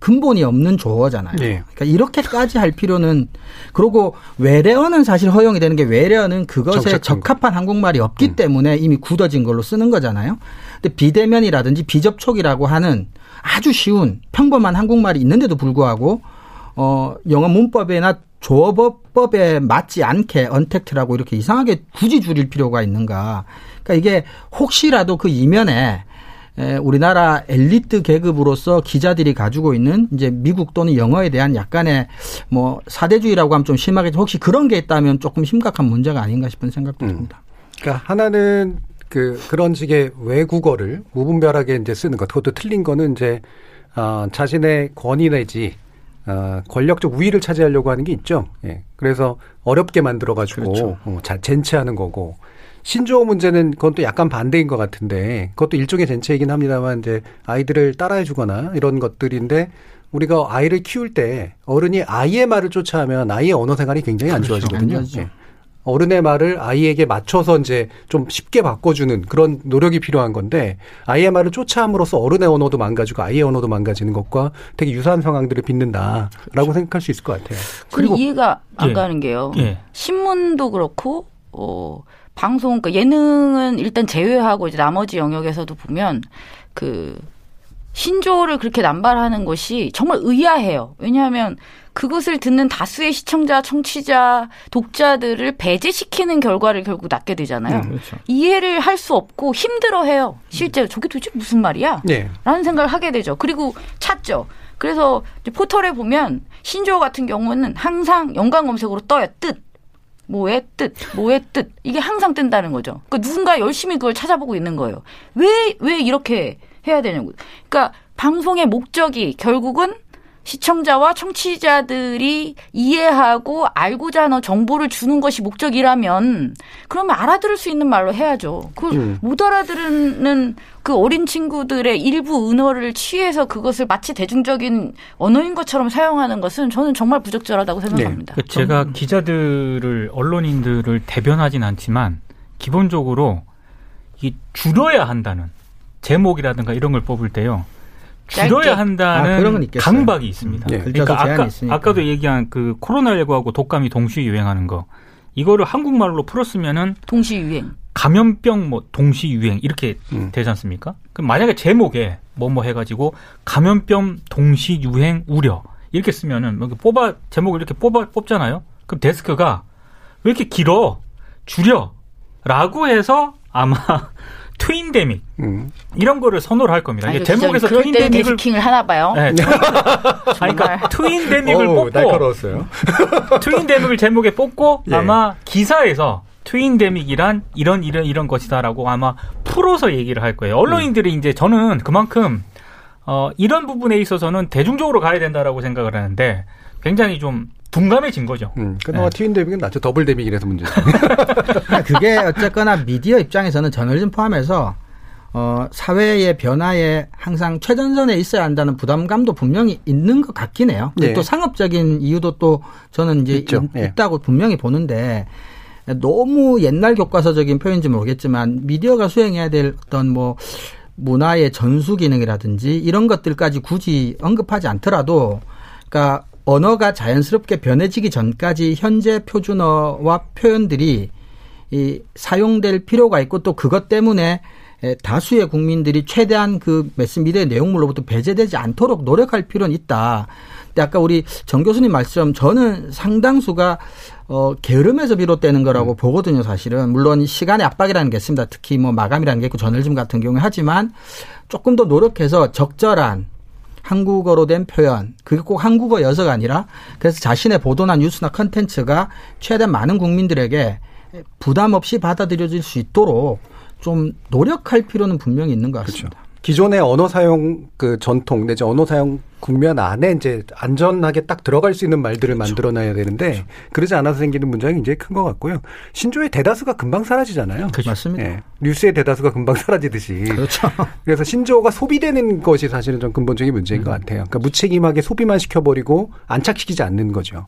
근본이 없는 조어잖아요. 예. 그러니까 이렇게까지 할 필요는 그리고 외래어는 사실 허용이 되는 게 외래어는 그것에. 적합한 한국말이 없기 때문에 이미 굳어진 걸로 쓰는 거잖아요. 근데 비대면이라든지 비접촉이라고 하는 아주 쉬운 평범한 한국말이 있는데도 불구하고 어 영어 문법이나 조어법에 맞지 않게 언택트라고 이렇게 이상하게 굳이 줄일 필요가 있는가? 그러니까 이게 혹시라도 그 이면에 에, 우리나라 엘리트 계급으로서 기자들이 가지고 있는 이제 미국 또는 영어에 대한 약간의 뭐 사대주의라고 하면 좀 심하게 혹시 그런 게 있다면 조금 심각한 문제가 아닌가 싶은 생각도 음. 듭니다. 그러니까 하나는 그 그런 식의 외국어를 무분별하게 이제 쓰는 것. 그것도 틀린 거는 이제 어, 자신의 권위 내지 어, 권력적 우위를 차지하려고 하는 게 있죠. 예. 그래서 어렵게 만들어 가지고 그렇죠. 어, 자, 젠체하는 거고 신조어 문제는 그건 또 약간 반대인 것 같은데 그것도 일종의 젠체이긴 합니다만 이제 아이들을 따라해주거나 이런 것들인데 우리가 아이를 키울 때 어른이 아이의 말을 쫓아하면 아이의 언어 생활이 굉장히 안 그렇죠. 좋아지거든요. 안. 예. 어른의 말을 아이에게 맞춰서 이제 좀 쉽게 바꿔주는 그런 노력이 필요한 건데 아이의 말을 쫓아함으로써 어른의 언어도 망가지고 아이의 언어도 망가지는 것과 되게 유사한 상황들을 빚는다라고 그렇죠. 생각할 수 있을 것 같아요. 그리고 이해가 안 예. 가는 게요. 예. 신문도 그렇고 어 방송 그러니까 예능은 일단 제외하고 이제 나머지 영역에서도 보면 그 신조어를 그렇게 남발하는 것이 정말 의아해요. 왜냐하면 그것을 듣는 다수의 시청자, 청취자, 독자들을 배제시키는 결과를 결국 낳게 되잖아요. 그렇죠. 이해를 할 수 없고 힘들어해요. 실제로 저게 도대체 무슨 말이야? 네. 라는 생각을 하게 되죠. 그리고 찾죠. 그래서 포털에 보면 신조어 같은 경우는 항상 연관 검색으로 떠요. 뜻. 뭐의 뜻, 뭐의 뜻. 이게 항상 뜬다는 거죠. 그러니까 누군가 열심히 그걸 찾아보고 있는 거예요. 왜, 왜 이렇게 해야 되냐고. 그러니까 방송의 목적이 결국은 시청자와 청취자들이 이해하고 알고자 하는 정보를 주는 것이 목적이라면 그러면 알아들을 수 있는 말로 해야죠. 그걸 음. 못 알아들은 그 어린 친구들의 일부 은어를 취해서 그것을 마치 대중적인 언어인 것처럼 사용하는 것은 저는 정말 부적절하다고 생각합니다. 그 제가 기자들을 언론인들을 대변하진 않지만 기본적으로 이 줄여야 한다는 제목이라든가 이런 걸 뽑을 때요. 줄여야 아, 한다는 있겠어요. 강박이 있습니다. 예. 글자도 그러니까 아까, 있으니까. 아까도 얘기한 그 코로나19하고 독감이 동시에 유행하는 거 이거를 한국말로 풀었으면은 동시 유행. 감염병 뭐 동시 유행 이렇게 음. 되지 않습니까? 그럼 만약에 제목에 뭐 뭐 해가지고 감염병 동시 유행 우려 이렇게 쓰면은 뭐 뽑아 제목을 이렇게 뽑아 뽑잖아요. 그럼 데스크가 왜 이렇게 길어 줄여라고 해서 아마 트윈데믹 음. 이런 거를 선호를 할 겁니다. 이게 제목에서 트윈데믹을 데스킹을 하나 봐요. 네, 그러니까 트윈데믹을 뽑고 날카로웠어요. 트윈데믹을 제목에 뽑고 예. 아마 기사에서 트윈데믹이란 이런 이런 이런 것이다라고 아마 풀어서 얘기를 할 거예요. 언론인들이 이제 저는 그만큼 어 이런 부분에 있어서는 대중적으로 가야 된다라고 생각을 하는데 굉장히 좀 둔감해진 거죠. 음. 그나마 네. 트윈 데믹은 낫죠. 더블 데믹이라서 문제죠. 그러니까 그게 어쨌거나 미디어 입장에서는 저널리즘 포함해서 어, 사회의 변화에 항상 최전선에 있어야 한다는 부담감도 분명히 있는 것 같긴 해요. 예. 또 상업적인 이유도 또 저는 이제. 있, 예. 다고 분명히 보는데 너무 옛날 교과서적인 표현인지 모르겠지만 미디어가 수행해야 될 어떤 뭐 문화의 전수 기능이라든지 이런 것들까지 굳이 언급하지 않더라도 그러니까 언어가 자연스럽게 변해지기 전까지 현재 표준어와 표현들이 이 사용될 필요가 있고 또 그것 때문에 에, 다수의 국민들이 최대한 그 매스미디어의 내용물로부터 배제되지 않도록 노력할 필요는 있다. 근데 아까 우리 정 교수님 말씀 저는 상당수가 어 게으름에서 비롯되는 거라고 보거든요, 사실은. 물론 시간의 압박이라는 게 있습니다. 특히 뭐 마감이라는 게 있고 저널즘 같은 경우에 하지만 조금 더 노력해서 적절한 한국어로 된 표현, 그게 꼭 한국어여서가 아니라 그래서 자신의 보도나 뉴스나 컨텐츠가 최대한 많은 국민들에게 부담 없이 받아들여질 수 있도록 좀 노력할 필요는 분명히 있는 것 같습니다. 기존의 언어 사용 그 전통 내지 언어 사용 국면 안에 이제 안전하게 딱 들어갈 수 있는 말들을 만들어놔야 되는데 그러지 않아서 생기는 문제가 굉장히 큰 것 같고요. 신조의 대다수가 금방 사라지잖아요. 맞습니다. 예. 뉴스의 대다수가 금방 사라지듯이. 그렇죠. 그래서 신조어가 소비되는 것이 사실은 좀 근본적인 문제인 것 같아요. 그러니까 무책임하게 소비만 시켜버리고 안착시키지 않는 거죠.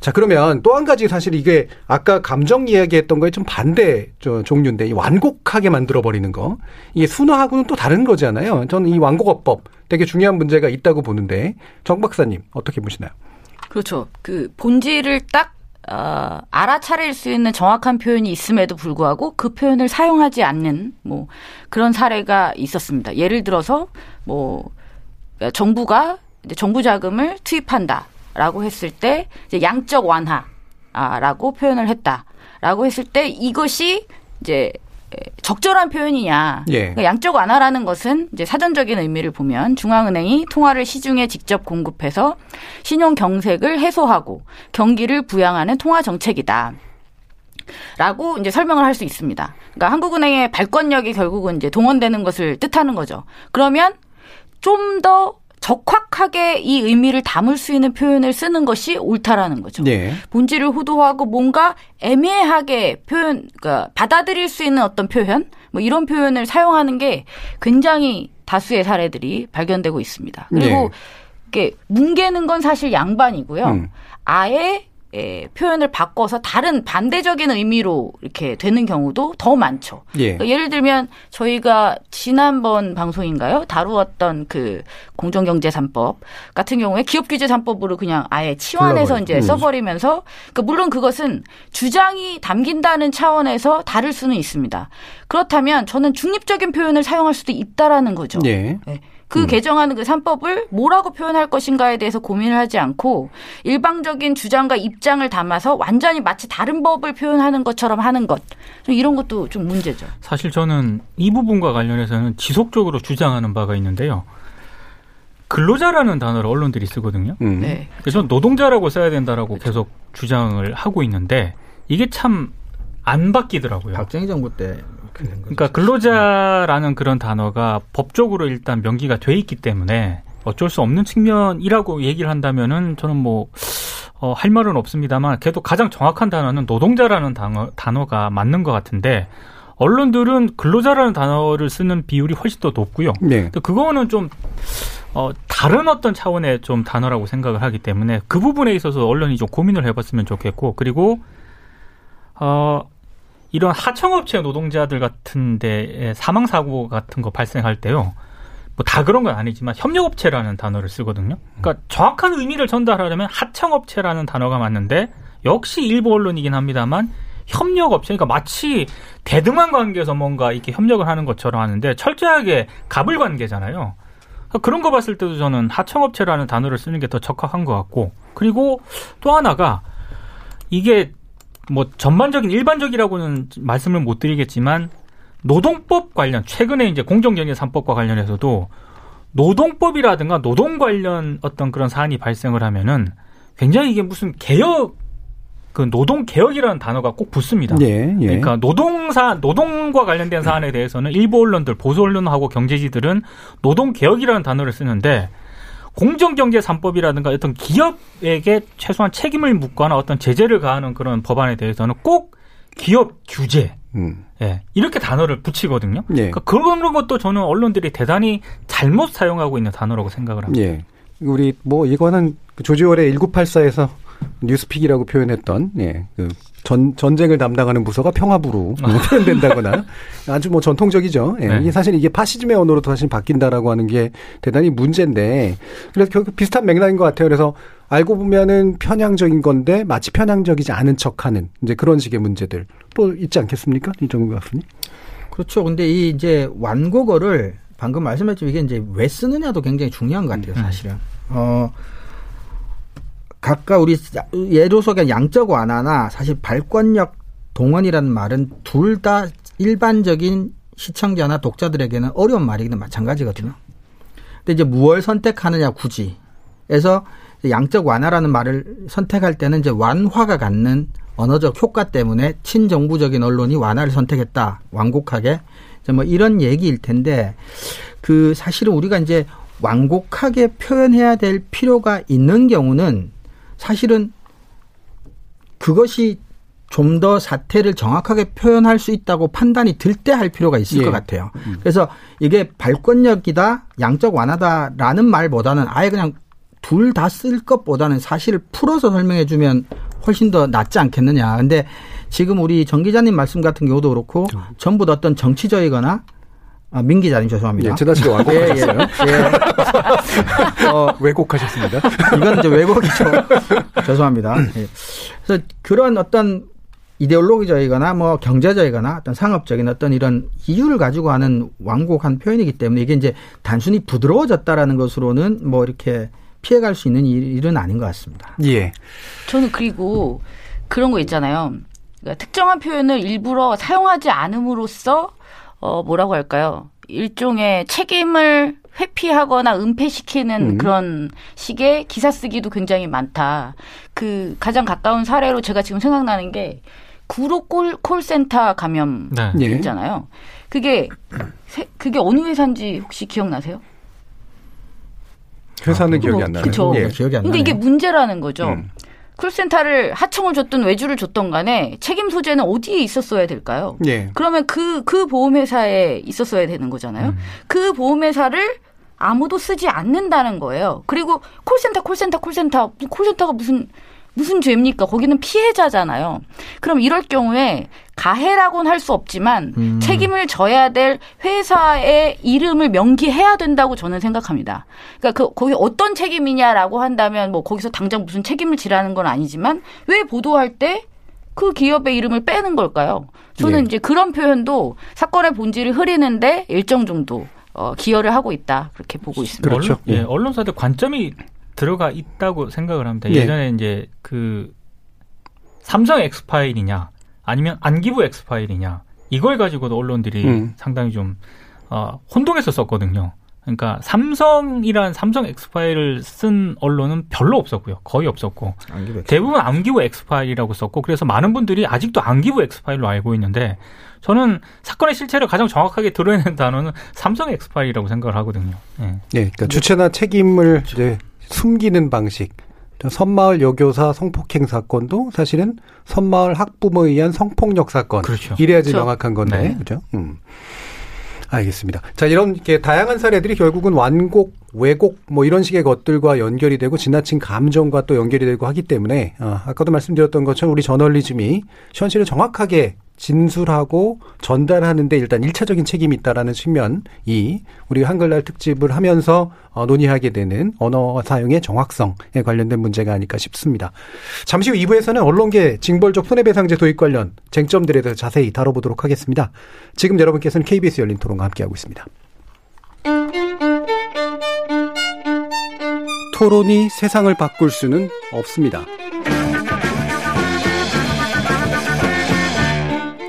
자, 그러면 또 한 가지 사실 이게 아까 감정 이야기했던 거에 좀 반대 저 종류인데 이 완곡하게 만들어버리는 거. 이게 순화하고는 또 다른 거잖아요. 저는 이 완곡어법 되게 중요한 문제가 있다고 보는데 정 박사님 어떻게 보시나요? 그렇죠. 그 본질을 딱 어, 알아차릴 수 있는 정확한 표현이 있음에도 불구하고 그 표현을 사용하지 않는 뭐 그런 사례가 있었습니다. 예를 들어서 뭐 그러니까 정부가 정부 자금을 투입한다 라고 했을 때 이제 양적 완화라고 표현을 했다 라고 했을 때 이것이 이제 적절한 표현이냐. 예. 그러니까 양적 완화라는 것은 이제 사전적인 의미를 보면 중앙은행이 통화를 시중에 직접 공급해서 신용 경색을 해소하고 경기를 부양하는 통화 정책이다. 라고 이제 설명을 할 수 있습니다. 그러니까 한국은행의 발권력이 결국은 이제 동원되는 것을 뜻하는 거죠. 그러면 좀더 적확하게 이 의미를 담을 수 있는 표현을 쓰는 것이 옳다라는 거죠. 네. 본질을 호도하고 뭔가 애매하게 표현, 그러니까 받아들일 수 있는 어떤 표현, 뭐 이런 표현을 사용하는 게 굉장히 다수의 사례들이 발견되고 있습니다. 그리고 네. 이게 뭉개는 건 사실 양반이고요. 음. 아예 예, 표현을 바꿔서 다른 반대적인 의미로 이렇게 되는 경우도 더 많죠. 예. 그러니까 예를 들면 저희가 지난번 방송인가요? 다루었던 그 공정경제 3법 같은 경우에 기업 규제 3법으로 그냥 아예 치환해서 불러버려. 이제 음. 써버리면서 그러니까 물론 그것은 주장이 담긴다는 차원에서 다를 수는 있습니다. 그렇다면 저는 중립적인 표현을 사용할 수도 있다라는 거죠. 예. 네. 그 개정하는 그 3법을 뭐라고 표현할 것인가에 대해서 고민을 하지 않고 일방적인 주장과 입장을 담아서 완전히 마치 다른 법을 표현하는 것처럼 하는 것. 좀 이런 것도 좀 문제죠. 사실 저는 이 부분과 관련해서는 지속적으로 주장하는 바가 있는데요. 근로자라는 단어를 언론들이 쓰거든요. 음. 네. 그래서 노동자라고 써야 된다라고 계속 주장을 하고 있는데 이게 참 안 바뀌더라고요. 박정희 정부 때 그러니까 근로자라는 그런 단어가 법적으로 일단 명기가 돼 있기 때문에 어쩔 수 없는 측면이라고 얘기를 한다면은 저는 뭐, 어, 할 말은 없습니다만 그래도 가장 정확한 단어는 노동자라는 단어, 단어가 맞는 것 같은데 언론들은 근로자라는 단어를 쓰는 비율이 훨씬 더 높고요. 네. 그거는 좀 어, 다른 어떤 차원의 좀 단어라고 생각을 하기 때문에 그 부분에 있어서 언론이 좀 고민을 해봤으면 좋겠고 그리고 어, 이런 하청업체 노동자들 같은데 사망 사고 같은 거 발생할 때요. 뭐 다 그런 건 아니지만 협력업체라는 단어를 쓰거든요. 그러니까 정확한 의미를 전달하려면 하청업체라는 단어가 맞는데 역시 일부 언론이긴 합니다만 협력업체, 그러니까 마치 대등한 관계에서 뭔가 이렇게 협력을 하는 것처럼 하는데 철저하게 갑을 관계잖아요. 그러니까 그런 거 봤을 때도 저는 하청업체라는 단어를 쓰는 게 더 적합한 것 같고 그리고 또 하나가 이게 뭐 전반적인 일반적이라고는 말씀을 못 드리겠지만 노동법 관련 최근에 이제 공정경제 3법과 관련해서도 노동법이라든가 노동 관련 어떤 그런 사안이 발생을 하면은 굉장히 이게 무슨 개혁 그 노동 개혁이라는 단어가 꼭 붙습니다. 예. 예. 그러니까 노동사 노동과 관련된 사안에 대해서는 일부 언론들 보수 언론하고 경제지들은 노동 개혁이라는 단어를 쓰는데 공정경제 3법이라든가 어떤 기업에게 최소한 책임을 묻거나 어떤 제재를 가하는 그런 법안에 대해서는 꼭 기업 규제 음. 예, 이렇게 단어를 붙이거든요. 예. 그러니까 그런 것도 저는 언론들이 대단히 잘못 사용하고 있는 단어라고 생각을 합니다. 예. 우리 뭐 이거는 그 조지월의 1984에서 뉴스픽이라고 표현했던 예. 그 전, 전쟁을 담당하는 부서가 평화부로 표현된다거나 아주 뭐 전통적이죠. 예. 네. 이게 사실 이게 파시즘의 언어로 다시 바뀐다라고 하는 게 대단히 문제인데 그래서 결국 비슷한 맥락인 것 같아요. 그래서 알고 보면은 편향적인 건데 마치 편향적이지 않은 척하는 이제 그런 식의 문제들 뭐 있지 않겠습니까? 이정도 교수님. 그렇죠. 근데 이 이제 완곡어를 방금 말씀하셨지만 이게 이제 왜 쓰느냐도 굉장히 중요한 것 같아요, 사실은. 어, 각각 우리 예로 속의 양적 완화나 사실 발권력 동원이라는 말은 둘 다 일반적인 시청자나 독자들에게는 어려운 말이기는 마찬가지거든요. 근데 이제 무엇을 선택하느냐 굳이. 그래서 양적 완화라는 말을 선택할 때는 이제 완화가 갖는 언어적 효과 때문에 친정부적인 언론이 완화를 선택했다. 완곡하게. 뭐 이런 얘기일 텐데 그 사실은 우리가 이제 완곡하게 표현해야 될 필요가 있는 경우는 사실은 그것이 좀 더 사태를 정확하게 표현할 수 있다고 판단이 들 때 할 필요가 있을 예. 것 같아요. 그래서 이게 발권력이다, 양적 완화다라는 말보다는 아예 그냥 둘 다 쓸 것보다는 사실을 풀어서 설명해 주면 훨씬 더 낫지 않겠느냐. 근데 지금 우리 정 기자님 말씀 같은 경우도 그렇고 전부 다 어떤 정치적이거나 아, 민 기자님 죄송합니다. 예, 지나치게 예, 예. 완곡하셨어요. 예. 어, 왜곡하셨습니다. 이건 이제 왜곡이죠. 죄송합니다. 예. 그래서 그런 어떤 이데올로기적이거나 뭐 경제적이거나 어떤 상업적인 어떤 이런 이유를 가지고 하는 완곡한 표현이기 때문에 이게 이제 단순히 부드러워졌다라는 것으로는 뭐 이렇게 피해갈 수 있는 일- 일은 아닌 것 같습니다. 예. 저는 그리고 그런 거 있잖아요. 그러니까 특정한 표현을 일부러 사용하지 않음으로써 어 뭐라고 할까요? 일종의 책임을 회피하거나 은폐시키는 음. 그런 식의 기사 쓰기도 굉장히 많다. 그 가장 가까운 사례로 제가 지금 생각나는 게 구로 콜, 콜센터 감염 네. 예. 있잖아요. 그게 세- 그게 어느 회사인지 혹시 기억나세요? 회사는 기억이 뭐, 안 나네요. 그쵸. 예. 기억이 안 근데 나네요. 이게 문제라는 거죠. 음. 콜센터를 하청을 줬든 외주를 줬던 간에 책임 소재는 어디에 있었어야 될까요? 예. 그러면 그, 그 보험회사에 있었어야 되는 거잖아요. 음. 그 보험회사를 아무도 쓰지 않는다는 거예요. 그리고 콜센터, 콜센터, 콜센터, 콜센터가 무슨 무슨 죄입니까? 거기는 피해자잖아요. 그럼 이럴 경우에 가해라고는 할 수 없지만 음. 책임을 져야 될 회사의 이름을 명기해야 된다고 저는 생각합니다. 그러니까 그 거기 어떤 책임이냐라고 한다면 뭐 거기서 당장 무슨 책임을 지라는 건 아니지만 왜 보도할 때 그 기업의 이름을 빼는 걸까요? 저는 예. 이제 그런 표현도 사건의 본질을 흐리는데 일정 정도 어, 기여를 하고 있다 그렇게 보고 있습니다. 그렇죠. 언론, 예, 예. 언론사들 관점이 들어가 있다고 생각을 합니다. 예. 예전에 이제 그 삼성 엑스 파일이냐 아니면 안기부 엑스 파일이냐 이걸 가지고도 언론들이 음. 상당히 좀 어, 혼동했었었거든요. 그러니까 삼성이란 삼성 엑스파일을 쓴 언론은 별로 없었고요. 거의 없었고 대부분 안기부 엑스파일이라고 썼고 그래서 많은 분들이 아직도 안기부 엑스파일로 알고 있는데 저는 사건의 실체를 가장 정확하게 드러내는 단어는 삼성 엑스파일이라고 생각을 하거든요. 예. 예, 그러니까 주체나 책임을 이제 숨기는 방식. 섬마을 여교사 성폭행 사건도 사실은 섬마을 학부모에 의한 성폭력 사건. 그렇죠. 이래야지 그렇죠. 명확한 건데, 네. 그죠? 음. 알겠습니다. 자, 이런 이렇게 다양한 사례들이 결국은 완곡, 왜곡 뭐 이런 식의 것들과 연결이 되고 지나친 감정과 또 연결이 되고 하기 때문에 아, 아까도 말씀드렸던 것처럼 우리 저널리즘이 현실을 정확하게 진술하고 전달하는데 일단 일차적인 책임이 있다라는 측면이 우리 한글날 특집을 하면서 어, 논의하게 되는 언어 사용의 정확성에 관련된 문제가 아닐까 싶습니다. 잠시 후 2부에서는 언론계 징벌적 손해배상제 도입 관련 쟁점들에 대해서 자세히 다뤄보도록 하겠습니다. 지금 여러분께서는 KBS 열린 토론과 함께하고 있습니다. 토론이 세상을 바꿀 수는 없습니다.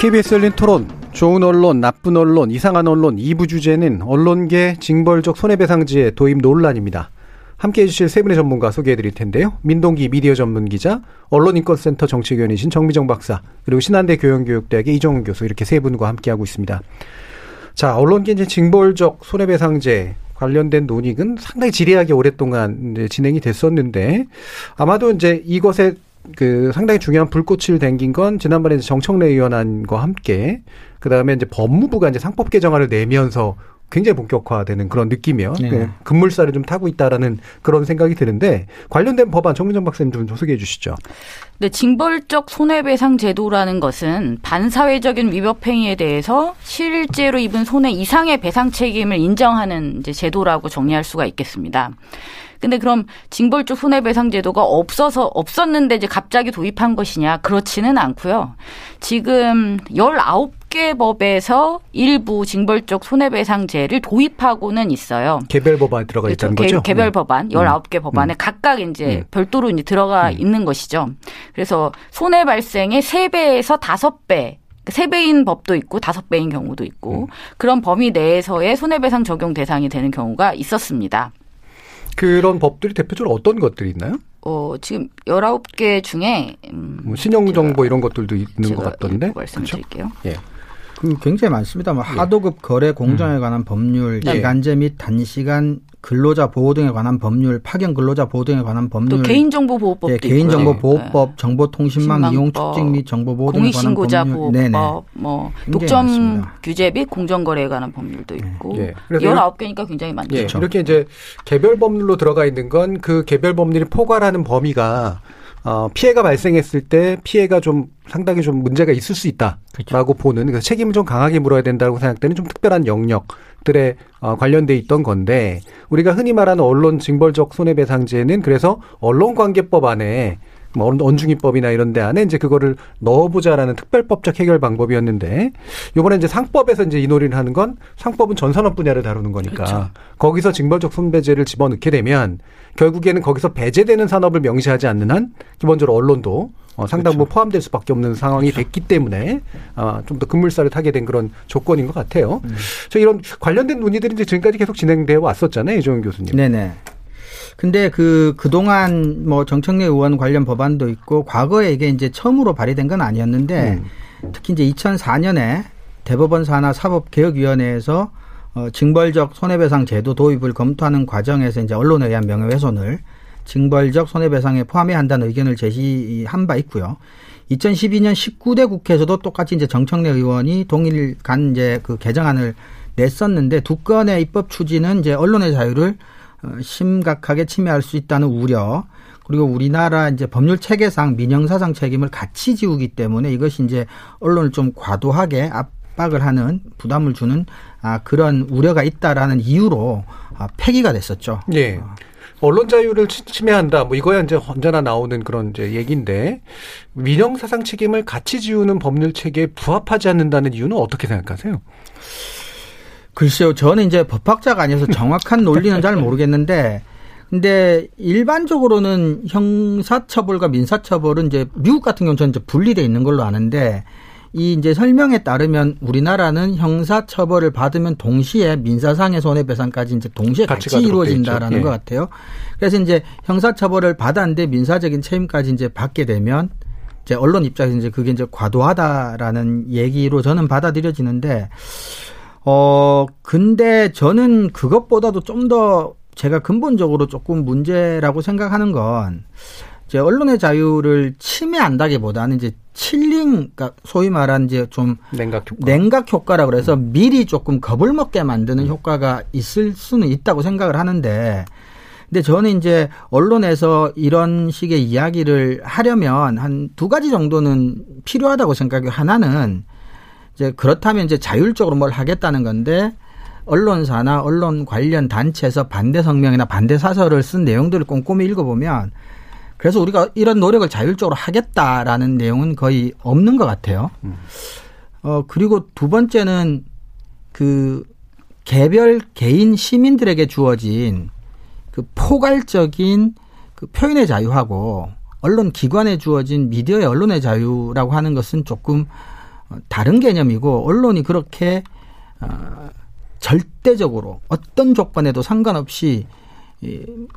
KBS 열린 토론, 좋은 언론, 나쁜 언론, 이상한 언론 2부 주제는 언론계 징벌적 손해배상제 도입 논란입니다. 함께 해주실 세 분의 전문가 소개해 드릴 텐데요. 민동기 미디어 전문 기자, 언론인권센터 정치위원이신 정미정 박사, 그리고 신한대 교양교육대학의 이종훈 교수 이렇게 세 분과 함께하고 있습니다. 자, 언론계 징벌적 손해배상제 관련된 논의는 상당히 지리하게 오랫동안 진행이 됐었는데 아마도 이제 이것에 그 상당히 중요한 불꽃을 댕긴 건 지난번에 이제 정청래 의원안과 함께 그 다음에 이제 법무부가 이제 상법 개정안을 내면서 굉장히 본격화되는 그런 느낌이요. 네. 그 급물살을 좀 타고 있다라는 그런 생각이 드는데 관련된 법안 정민정 박사님 좀 소개해 주시죠. 네, 징벌적 손해배상 제도라는 것은 반사회적인 위법 행위에 대해서 실제로 입은 손해 이상의 배상 책임을 인정하는 이제 제도라고 정리할 수가 있겠습니다. 근데 그럼 징벌적 손해배상 제도가 없어서 없었는데 이제 갑자기 도입한 것이냐? 그렇지는 않고요. 지금 19개 법에서 일부 징벌적 손해배상제를 도입하고는 있어요. 개별 법안에 들어가 있다는 그렇죠. 거죠. 개, 별 네. 법안, 19개 법안에 각각 이제 음. 별도로 이제 들어가 있는 것이죠. 그래서 손해 발생의 3배에서 5배 세 배인 법도 있고 다섯 배인 경우도 있고 음. 그런 범위 내에서의 손해배상 적용 대상이 되는 경우가 있었습니다. 그런 법들이 대표적으로 어떤 것들이 있나요? 어, 지금 19개 중에 음, 뭐 신용정보 이런 것들도 있는 것 제가 같던데. 말씀드릴게요. 예. 그 굉장히 많습니다. 뭐 하도급 거래 공정에 관한 법률, 예. 기간제 및 단시간 근로자 보호 등에 관한 법률, 파견 근로자 보호 등에 관한 또 법률, 개인정보보호법도 예, 있고요. 개인정보보호법, 네. 정보통신망 이용 신망법, 축적 및 정보보호 등에 관한 공익신고자 법률, 네네. 보호법, 뭐 독점 많습니다. 규제 및 공정거래에 관한 법률도 있고 예. 그래서 19개니까 굉장히 많죠. 예, 이렇게 이제 개별 법률로 들어가 있는 건 그 개별 법률이 포괄하는 범위가 어, 피해가 발생했을 때 피해가 좀 상당히 좀 문제가 있을 수 있다라고 보는 그래서 책임을 좀 강하게 물어야 된다고 생각되는 좀 특별한 영역 들에 어, 관련돼 있던 건데 우리가 흔히 말하는 언론 징벌적 손해배상제는 그래서 언론관계법 안에 뭐 언- 언중위법이나 이런 데 안에 이제 그거를 넣어보자라는 특별법적 해결 방법이었는데 요번에 이제 상법에서 이제 이 논의를 하는 건 상법은 전 산업 분야를 다루는 거니까 거기서 징벌적 손배제를 집어넣게 되면 결국에는 거기서 배제되는 산업을 명시하지 않는 한 기본적으로 언론도 어, 상당 부분 포함될 수밖에 없는 상황이 됐기 때문에 아, 좀 더 급물살을 타게 된 그런 조건인 것 같아요. 저 이런 관련된 논의들이 이제 지금까지 계속 진행되어 왔었잖아요, 이종훈 교수님. 네네. 근데 그 그동안 뭐 정청래 의원 관련 법안도 있고 과거에 이게 이제 처음으로 발의된 건 아니었는데 음. 특히 이제 2004년에 대법원 산하 사법개혁위원회에서 어, 징벌적 손해배상 제도 도입을 검토하는 과정에서 이제 언론에 의한 명예훼손을 징벌적 손해배상에 포함해야 한다는 의견을 제시한 바 있고요. 2012년 19대 국회에서도 똑같이 이제 정청래 의원이 동일 간 이제 그 개정안을 냈었는데 두 건의 입법 추진은 이제 언론의 자유를 어, 심각하게 침해할 수 있다는 우려 그리고 우리나라 이제 법률 체계상 민형사상 책임을 같이 지우기 때문에 이것이 이제 언론을 좀 과도하게 압박을 하는 부담을 주는 아 그런 우려가 있다라는 이유로 아 폐기가 됐었죠. 예. 언론 자유를 침해한다. 뭐 이거야 이제 언제나 나오는 그런 이제 얘기인데 민영 사상 책임을 같이 지우는 법률 체계에 부합하지 않는다는 이유는 어떻게 생각하세요? 글쎄요, 저는 이제 법학자가 아니어서 정확한 논리는 잘 모르겠는데, 근데 일반적으로는 형사처벌과 민사처벌은 이제 미국 같은 경우는 저는 이제 분리돼 있는 걸로 아는데, 이 이제 설명에 따르면 우리나라는 형사 처벌을 받으면 동시에 민사상의 손해배상까지 이제 동시에 같이, 같이 이루어진다라는 예. 것 같아요. 그래서 이제 형사 처벌을 받았는데 민사적인 책임까지 이제 받게 되면 이제 언론 입장에서 이제 그게 이제 과도하다라는 얘기로 저는 받아들여지는데 어 근데 저는 그것보다도 좀 더 제가 근본적으로 조금 문제라고 생각하는 건 이제 언론의 자유를 침해한다기보다는 이제 칠링, 그러니까 소위 말하는 이제 좀 냉각 효과. 냉각 효과라 그래서 음. 미리 조금 겁을 먹게 만드는 음. 효과가 있을 수는 있다고 생각을 하는데 근데 저는 이제 언론에서 이런 식의 이야기를 하려면 한 두 가지 정도는 필요하다고 생각해요. 하나는 이제 그렇다면 이제 자율적으로 뭘 하겠다는 건데 언론사나 언론 관련 단체에서 반대 성명이나 반대 사설을 쓴 내용들을 꼼꼼히 읽어보면 그래서 우리가 이런 노력을 자율적으로 하겠다라는 내용은 거의 없는 것 같아요. 음. 어, 그리고 두 번째는 그 개별 개인 시민들에게 주어진 그 포괄적인 그 표현의 자유하고 언론 기관에 주어진 미디어의 언론의 자유라고 하는 것은 조금 어, 다른 개념이고 언론이 그렇게 어, 절대적으로 어떤 조건에도 상관없이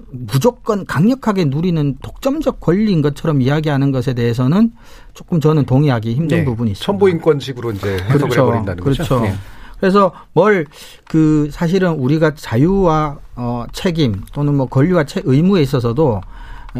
무조건 강력하게 누리는 독점적 권리인 것처럼 이야기하는 것에 대해서는 조금 저는 동의하기 힘든 네. 부분이 있습니다. 천보인권식으로 이제 해석을 그렇죠. 해버린다는 그렇죠. 거죠. 네. 그래서 뭘 그 사실은 우리가 자유와 어 책임 또는 뭐 권리와 책 의무에 있어서도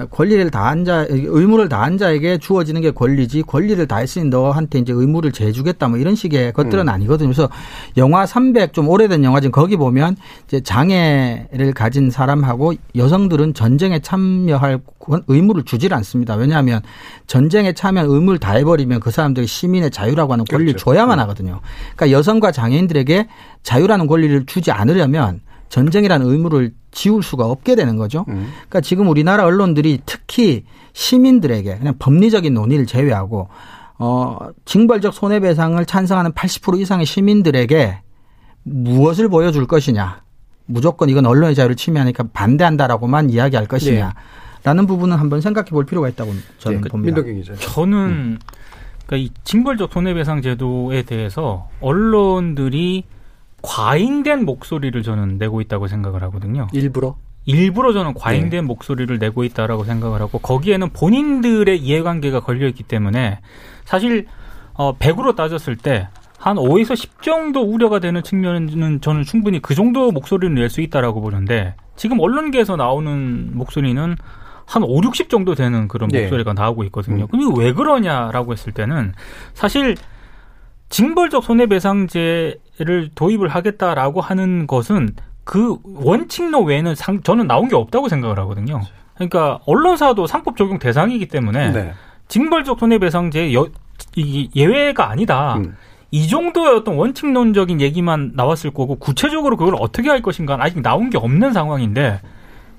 권리를 다한 자, 의무를 다한 자에게 주어지는 게 권리지, 권리를 다했으니 너한테 이제 의무를 재주겠다, 뭐 이런 식의 것들은 음. 아니거든요. 그래서 영화 300, 좀 오래된 영화 지금 거기 보면 이제 장애를 가진 사람하고 여성들은 전쟁에 참여할 의무를 주질 않습니다. 왜냐하면 전쟁에 참여한 의무를 다 해버리면 그 사람들이 시민의 자유라고 하는 권리를 그렇죠. 줘야만 음. 하거든요. 그러니까 여성과 장애인들에게 자유라는 권리를 주지 않으려면 전쟁이라는 의무를 지울 수가 없게 되는 거죠. 음. 그러니까 지금 우리나라 언론들이 특히 시민들에게 그냥 법리적인 논의를 제외하고 어 징벌적 손해배상을 찬성하는 80% 이상의 시민들에게 무엇을 보여줄 것이냐. 무조건 이건 언론의 자유를 침해하니까 반대한다라고만 이야기할 것이냐. 네. 라는 부분은 한번 생각해 볼 필요가 있다고 저는 네, 봅니다. 저는 음. 그러니까 이 징벌적 손해배상 제도에 대해서 언론들이 과잉된 목소리를 저는 내고 있다고 생각을 하거든요. 일부러? 일부러 저는 과잉된 네. 목소리를 내고 있다라고 생각을 하고 거기에는 본인들의 이해관계가 걸려 있기 때문에 사실 어 100으로 따졌을 때 한 5에서 10 정도 우려가 되는 측면은 저는 충분히 그 정도 목소리를 낼 수 있다라고 보는데 지금 언론계에서 나오는 목소리는 한 5, 60 정도 되는 그런 네. 목소리가 나오고 있거든요. 음. 그럼 왜 그러냐라고 했을 때는 사실 징벌적 손해배상제 를 도입을 하겠다라고 하는 것은 그 원칙로 외에는 상, 저는 나온 게 없다고 생각을 하거든요. 그러니까 언론사도 상법 적용 대상이기 때문에 네. 징벌적 손해배상제 여, 이 예외가 아니다. 음. 이 정도의 어떤 원칙론적인 얘기만 나왔을 거고 구체적으로 그걸 어떻게 할 것인가 아직 나온 게 없는 상황인데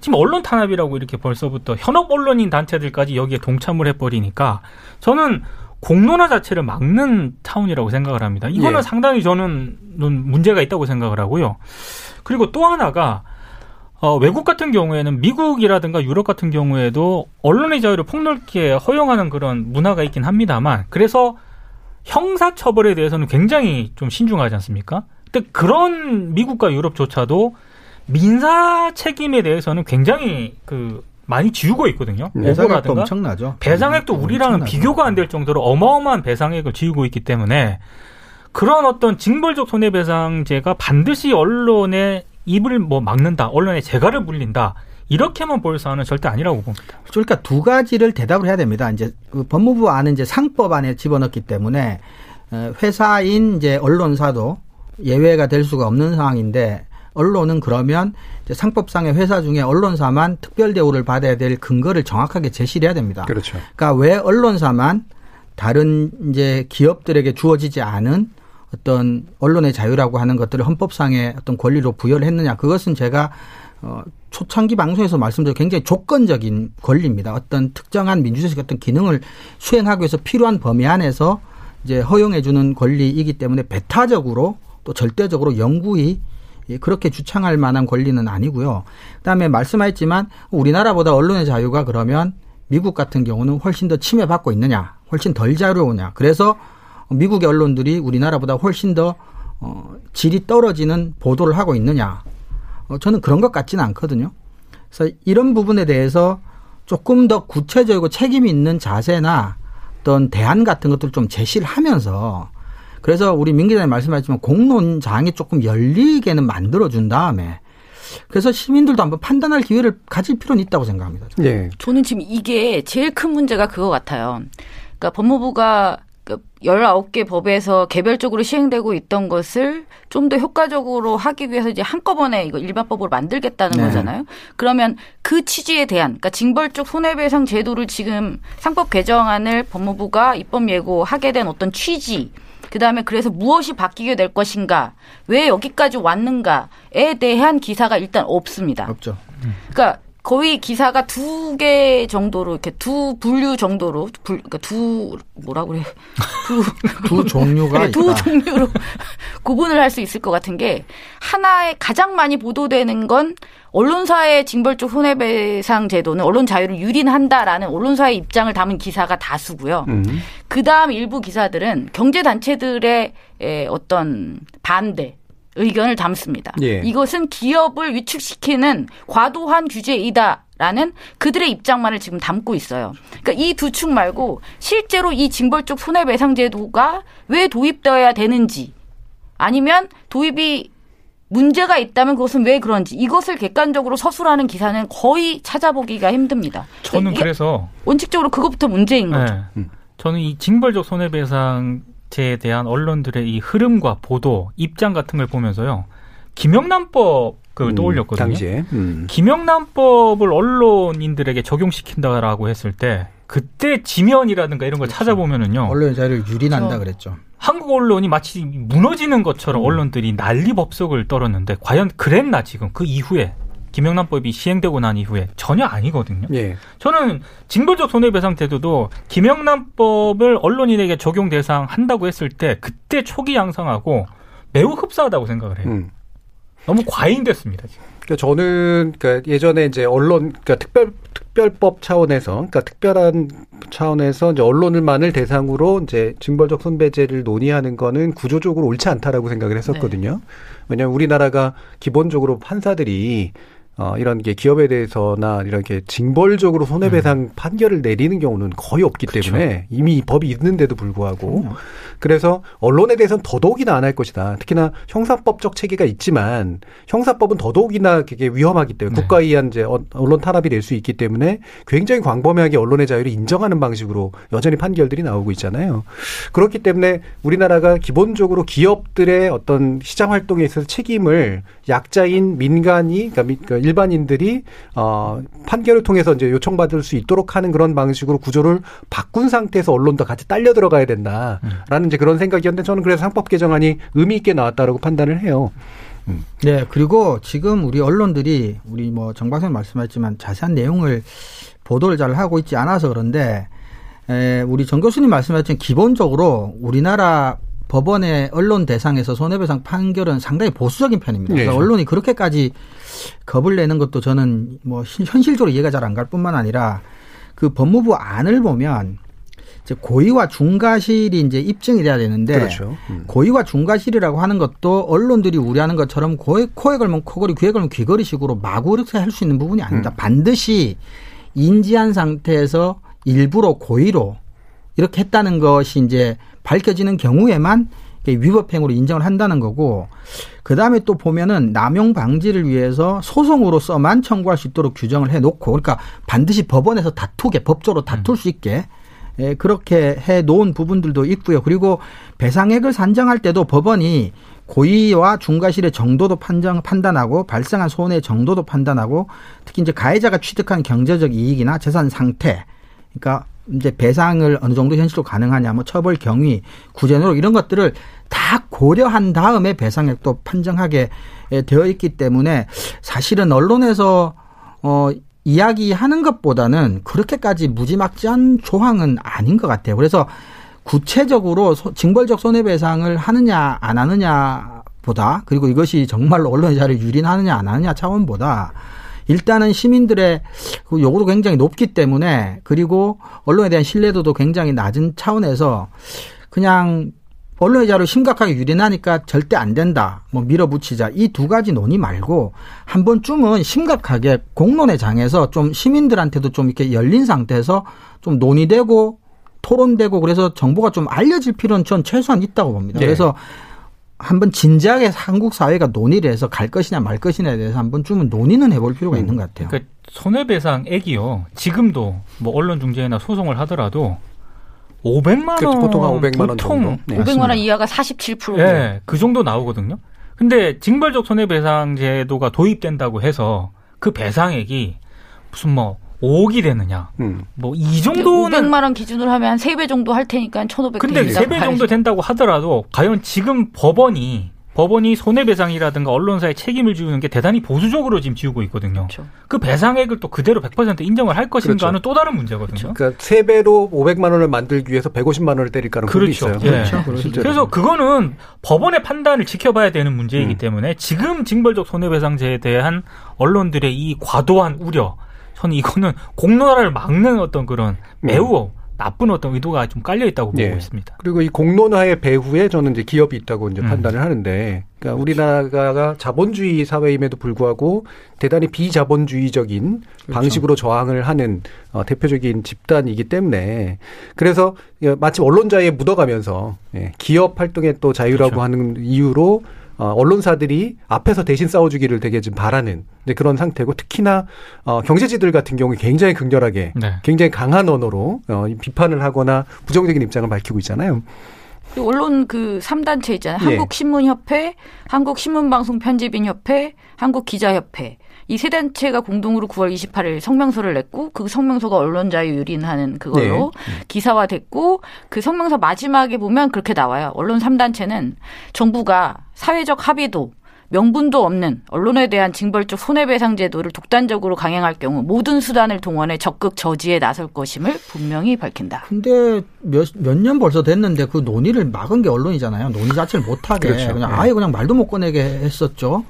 지금 언론 탄압이라고 이렇게 벌써부터 현업 언론인 단체들까지 여기에 동참을 해버리니까 저는 공론화 자체를 막는 차원이라고 생각을 합니다. 이거는 예. 상당히 저는 문제가 있다고 생각을 하고요. 그리고 또 하나가 어, 외국 같은 경우에는 미국이라든가 유럽 같은 경우에도 언론의 자유를 폭넓게 허용하는 그런 문화가 있긴 합니다만 그래서 형사 처벌에 대해서는 굉장히 좀 신중하지 않습니까? 근데 그런 미국과 유럽조차도 민사 책임에 대해서는 굉장히 그 많이 지우고 있거든요. 배상액도 오보라든가 엄청나죠. 배상액도 우리랑은 엄청나죠. 비교가 안 될 정도로 어마어마한 배상액을 지우고 있기 때문에 그런 어떤 징벌적 손해배상제가 반드시 언론의 입을 뭐 막는다, 언론의 재갈을 물린다 이렇게만 볼 사안은 절대 아니라고 봅니다. 그러니까 두 가지를 대답을 해야 됩니다. 이제 그 법무부 안은 이제 상법 안에 집어넣기 때문에 어, 회사인 이제 언론사도 예외가 될 수가 없는 상황인데 언론은 그러면 상법상의 회사 중에 언론사만 특별 대우를 받아야 될 근거를 정확하게 제시를 해야 됩니다. 그렇죠. 그러니까 왜 언론사만 다른 이제 기업들에게 주어지지 않은 어떤 언론의 자유라고 하는 것들을 헌법상의 어떤 권리로 부여를 했느냐 그것은 제가 어 초창기 방송에서 말씀드린 굉장히 조건적인 권리입니다. 어떤 특정한 민주주의 어떤 기능을 수행하기 위해서 필요한 범위 안에서 이제 허용해 주는 권리이기 때문에 배타적으로 또 절대적으로 영구히 예, 그렇게 주창할 만한 권리는 아니고요. 그다음에 말씀하셨지만 우리나라보다 언론의 자유가 그러면 미국 같은 경우는 훨씬 더 침해받고 있느냐, 훨씬 덜 자유로우냐. 그래서 미국의 언론들이 우리나라보다 훨씬 더 어, 질이 떨어지는 보도를 하고 있느냐. 어, 저는 그런 것 같지는 않거든요. 그래서 이런 부분에 대해서 조금 더 구체적이고 책임 있는 자세나 어떤 대안 같은 것들을 좀 제시를 하면서 그래서 우리 민 기자님 말씀하셨지만 공론장이 조금 열리게는 만들어준 다음에 그래서 시민들도 한번 판단할 기회를 가질 필요는 있다고 생각합니다. 저는. 예. 저는 지금 이게 제일 큰 문제가 그거 같아요. 그러니까 법무부가 그 19개 법에서 개별적으로 시행되고 있던 것을 좀 더 효과적으로 하기 위해서 이제 한꺼번에 이거 일반법으로 만들겠다는 네. 거잖아요. 그러면 그 취지에 대한, 그러니까 징벌적 손해배상 제도를 지금 상법 개정안을 법무부가 입법 예고하게 된 어떤 취지, 그 다음에 그래서 무엇이 바뀌게 될 것인가, 왜 여기까지 왔는가에 대한 기사가 일단 없습니다. 없죠. 그러니까 거의 기사가 두 개 정도로 이렇게 두 분류 정도로 불 그러니까 두 뭐라 그래 두 두 종류가 네, 두 있다. 종류로 구분을 할 수 있을 것 같은 게 하나에 가장 많이 보도되는 건 언론사의 징벌적 손해배상 제도는 언론 자유를 유린한다라는 언론사의 입장을 담은 기사가 다수고요. 음. 그 다음 일부 기사들은 경제 단체들의 에, 어떤 반대, 의견을 담습니다. 예. 이것은 기업을 위축시키는 과도한 규제이다 라는 그들의 입장만을 지금 담고 있어요. 그러니까 이 두 축 말고 실제로 이 징벌적 손해배상제도가 왜 도입되어야 되는지 아니면 도입이 문제가 있다면 그것은 왜 그런지 이것을 객관적으로 서술하는 기사는 거의 찾아보기가 힘듭니다. 저는 그래서 원칙적으로 그것부터 문제인 거죠. 네. 저는 이 징벌적 손해배상 제에 대한 언론들의 이 흐름과 보도, 입장 같은 걸 보면서요. 김영란법 그걸 음, 떠올렸거든요. 당시에. 음. 김영란법을 언론인들에게 적용시킨다라고 했을 때 그때 지면이라든가 이런 걸 찾아보면은요. 언론의 자유를 유린한다 그렇죠. 그랬죠. 한국 언론이 마치 무너지는 것처럼 언론들이 난리 법석을 떨었는데 과연 그랬나 지금 그 이후에 김영란법이 시행되고 난 이후에 전혀 아니거든요. 예. 저는 징벌적 손해배상 제도도 김영란법을 언론인에게 적용 대상 한다고 했을 때 그때 초기 양상하고 매우 흡사하다고 생각을 해요. 음. 너무 과잉됐습니다. 지금. 그러니까 저는 그러니까 예전에 이제 언론 그러니까 특별 특별법 차원에서 그러니까 특별한 차원에서 이제 언론을만을 대상으로 이제 징벌적 손배제를 논의하는 거는 구조적으로 옳지 않다라고 생각을 했었거든요. 왜냐하면 우리나라가 기본적으로 판사들이 어, 이런 게 기업에 대해서나 이렇게 징벌적으로 손해배상 판결을 내리는 경우는 거의 없기 때문에 이미 이 법이 있는데도 불구하고 그래서 언론에 대해서는 더더욱이나 안 할 것이다. 특히나 형사법적 체계가 있지만 형사법은 더더욱이나 그게 위험하기 때문에 국가에 의한 이제 어- 언론 탄압이 될 수 있기 때문에 굉장히 광범위하게 언론의 자유를 인정하는 방식으로 여전히 판결들이 나오고 있잖아요. 그렇기 때문에 우리나라가 기본적으로 기업들의 어떤 시장 활동에 있어서 책임을 약자인 민간이 그러니까 미- 그러니까 일반인들이 어 판결을 통해서 이제 요청받을 수 있도록 하는 그런 방식으로 구조를 바꾼 상태에서 언론도 같이 딸려 들어가야 된다라는 이제 그런 생각이었는데 저는 그래서 상법 개정안이 의미 있게 나왔다라고 판단을 해요. 네, 그리고 지금 우리 언론들이 우리 뭐 정박사님 말씀하셨지만 자세한 내용을 보도를 잘 하고 있지 않아서 그런데 에, 우리 정 교수님 말씀하셨지만 기본적으로 우리나라 법원의 언론 대상에서 손해배상 판결은 상당히 보수적인 편입니다. 그래서 네. 언론이 그렇게까지 겁을 내는 것도 저는 뭐 현- 현실적으로 이해가 잘 안 갈 뿐만 아니라 그 법무부 안을 보면 이제 고의와 중과실이 이제 입증이 돼야 되는데 그렇죠. 음. 고의와 중과실이라고 하는 것도 언론들이 우려하는 것처럼 고에, 코에 걸면 코걸이, 귀에 걸면 귀걸이식으로 마구 이렇게 할 수 있는 부분이 아니다. 음. 반드시 인지한 상태에서 일부러 고의로 이렇게 했다는 것이 이제 밝혀지는 경우에만 위법행위로 인정을 한다는 거고 그 다음에 또 보면은 남용 방지를 위해서 소송으로서만 청구할 수 있도록 규정을 해 놓고 그러니까 반드시 법원에서 다투게 법적으로 다툴 수 있게 예, 그렇게 해 놓은 부분들도 있고요. 그리고 배상액을 산정할 때도 법원이 고의와 중과실의 정도도 판정 판단하고 발생한 손해의 정도도 판단하고 특히 이제 가해자가 취득한 경제적 이익이나 재산 상태 그러니까 이제 배상을 어느 정도 현실로 가능하냐, 뭐 처벌 경위, 구제 노력 이런 것들을 다 고려한 다음에 배상액도 판정하게 되어 있기 때문에 사실은 언론에서 어 이야기하는 것보다는 그렇게까지 무지막지한 조항은 아닌 것 같아요. 그래서 구체적으로 소, 징벌적 손해배상을 하느냐 안 하느냐 보다 그리고 이것이 정말로 언론의 자를 유린하느냐 안 하느냐 차원보다 일단은 시민들의 그 요구도 굉장히 높기 때문에 그리고 언론에 대한 신뢰도도 굉장히 낮은 차원에서 그냥 언론의 자료 심각하게 유린하니까 절대 안 된다. 뭐 밀어붙이자. 이 두 가지 논의 말고 한 번쯤은 심각하게 공론의 장에서 좀 시민들한테도 좀 이렇게 열린 상태에서 좀 논의되고 토론되고 그래서 정보가 좀 알려질 필요는 전 최소한 있다고 봅니다. 네. 그래서 한번 진지하게 한국 사회가 논의를 해서 갈 것이냐 말 것이냐에 대해서 한 번쯤은 논의는 해볼 필요가 있는 것 같아요. 그러니까 손해배상액이요. 지금도 뭐 언론 중재나 소송을 하더라도 500만 원그 보통 한 500만 원 보통 정도. 네. 500만 원 이하가 47%. 예, 그 정도 나오거든요. 근데 징벌적 손해배상 제도가 도입된다고 해서 그 배상액이 무슨 뭐 5억이 되느냐. 음. 뭐이 정도는 500만 원 기준으로 하면 한 3배 정도 할 테니까 1,500 근데 됩니다. 세배 정도 된다고 하더라도 과연 지금 법원이 법원이 손해배상이라든가 언론사의 책임을 지우는 게 대단히 보수적으로 지금 지우고 있거든요. 그렇죠. 그 배상액을 또 그대로 100% 인정을 할 것인가는 그렇죠. 또 다른 문제거든요. 그러니까 세 배로 500만 원을 만들기 위해서 150만 원을 때릴 가능성이 그렇죠. 있어요. 예. 그렇죠. 그래서 그거는 법원의 판단을 지켜봐야 되는 문제이기 음. 때문에 지금 징벌적 손해배상제에 대한 언론들의 이 과도한 우려, 저는 이거는 공론화를 막는 어떤 그런 매우 나쁜 어떤 의도가 좀 깔려 있다고 보고 예. 있습니다. 그리고 이 공론화의 배후에 저는 이제 기업이 있다고 이제 음. 판단을 하는데, 그러니까 우리나라가 자본주의 사회임에도 불구하고 대단히 비자본주의적인 방식으로 저항을 하는 어, 대표적인 집단이기 때문에 그래서 예, 마치 언론자에 묻어가면서 예, 기업 활동의 또 자유라고 그렇죠. 하는 이유로 어, 언론사들이 앞에서 대신 싸워주기를 되게 좀 바라는 이제 그런 상태고 특히나 어, 경제지들 같은 경우에 굉장히 극렬하게 네. 굉장히 강한 언어로 어, 이 비판을 하거나 부정적인 입장을 밝히고 있잖아요. 그 언론 그 3단체 있잖아요. 예. 한국신문협회, 한국신문방송편집인협회, 한국기자협회. 이 세 단체가 공동으로 9월 28일 성명서를 냈고 그 성명서가 언론 자유 유린하는 그걸로 네. 기사화됐고 그 성명서 마지막에 보면 그렇게 나와요. 언론 3단체는 정부가 사회적 합의도 명분도 없는 언론에 대한 징벌적 손해배상 제도를 독단적으로 강행할 경우 모든 수단을 동원해 적극 저지에 나설 것임을 분명히 밝힌다. 근데 몇몇 년 벌써 됐는데 그 논의를 막은 게 언론이잖아요. 논의 자체를 못하게 그렇죠. 그냥 네. 아예 그냥 말도 못 꺼내게 했었죠.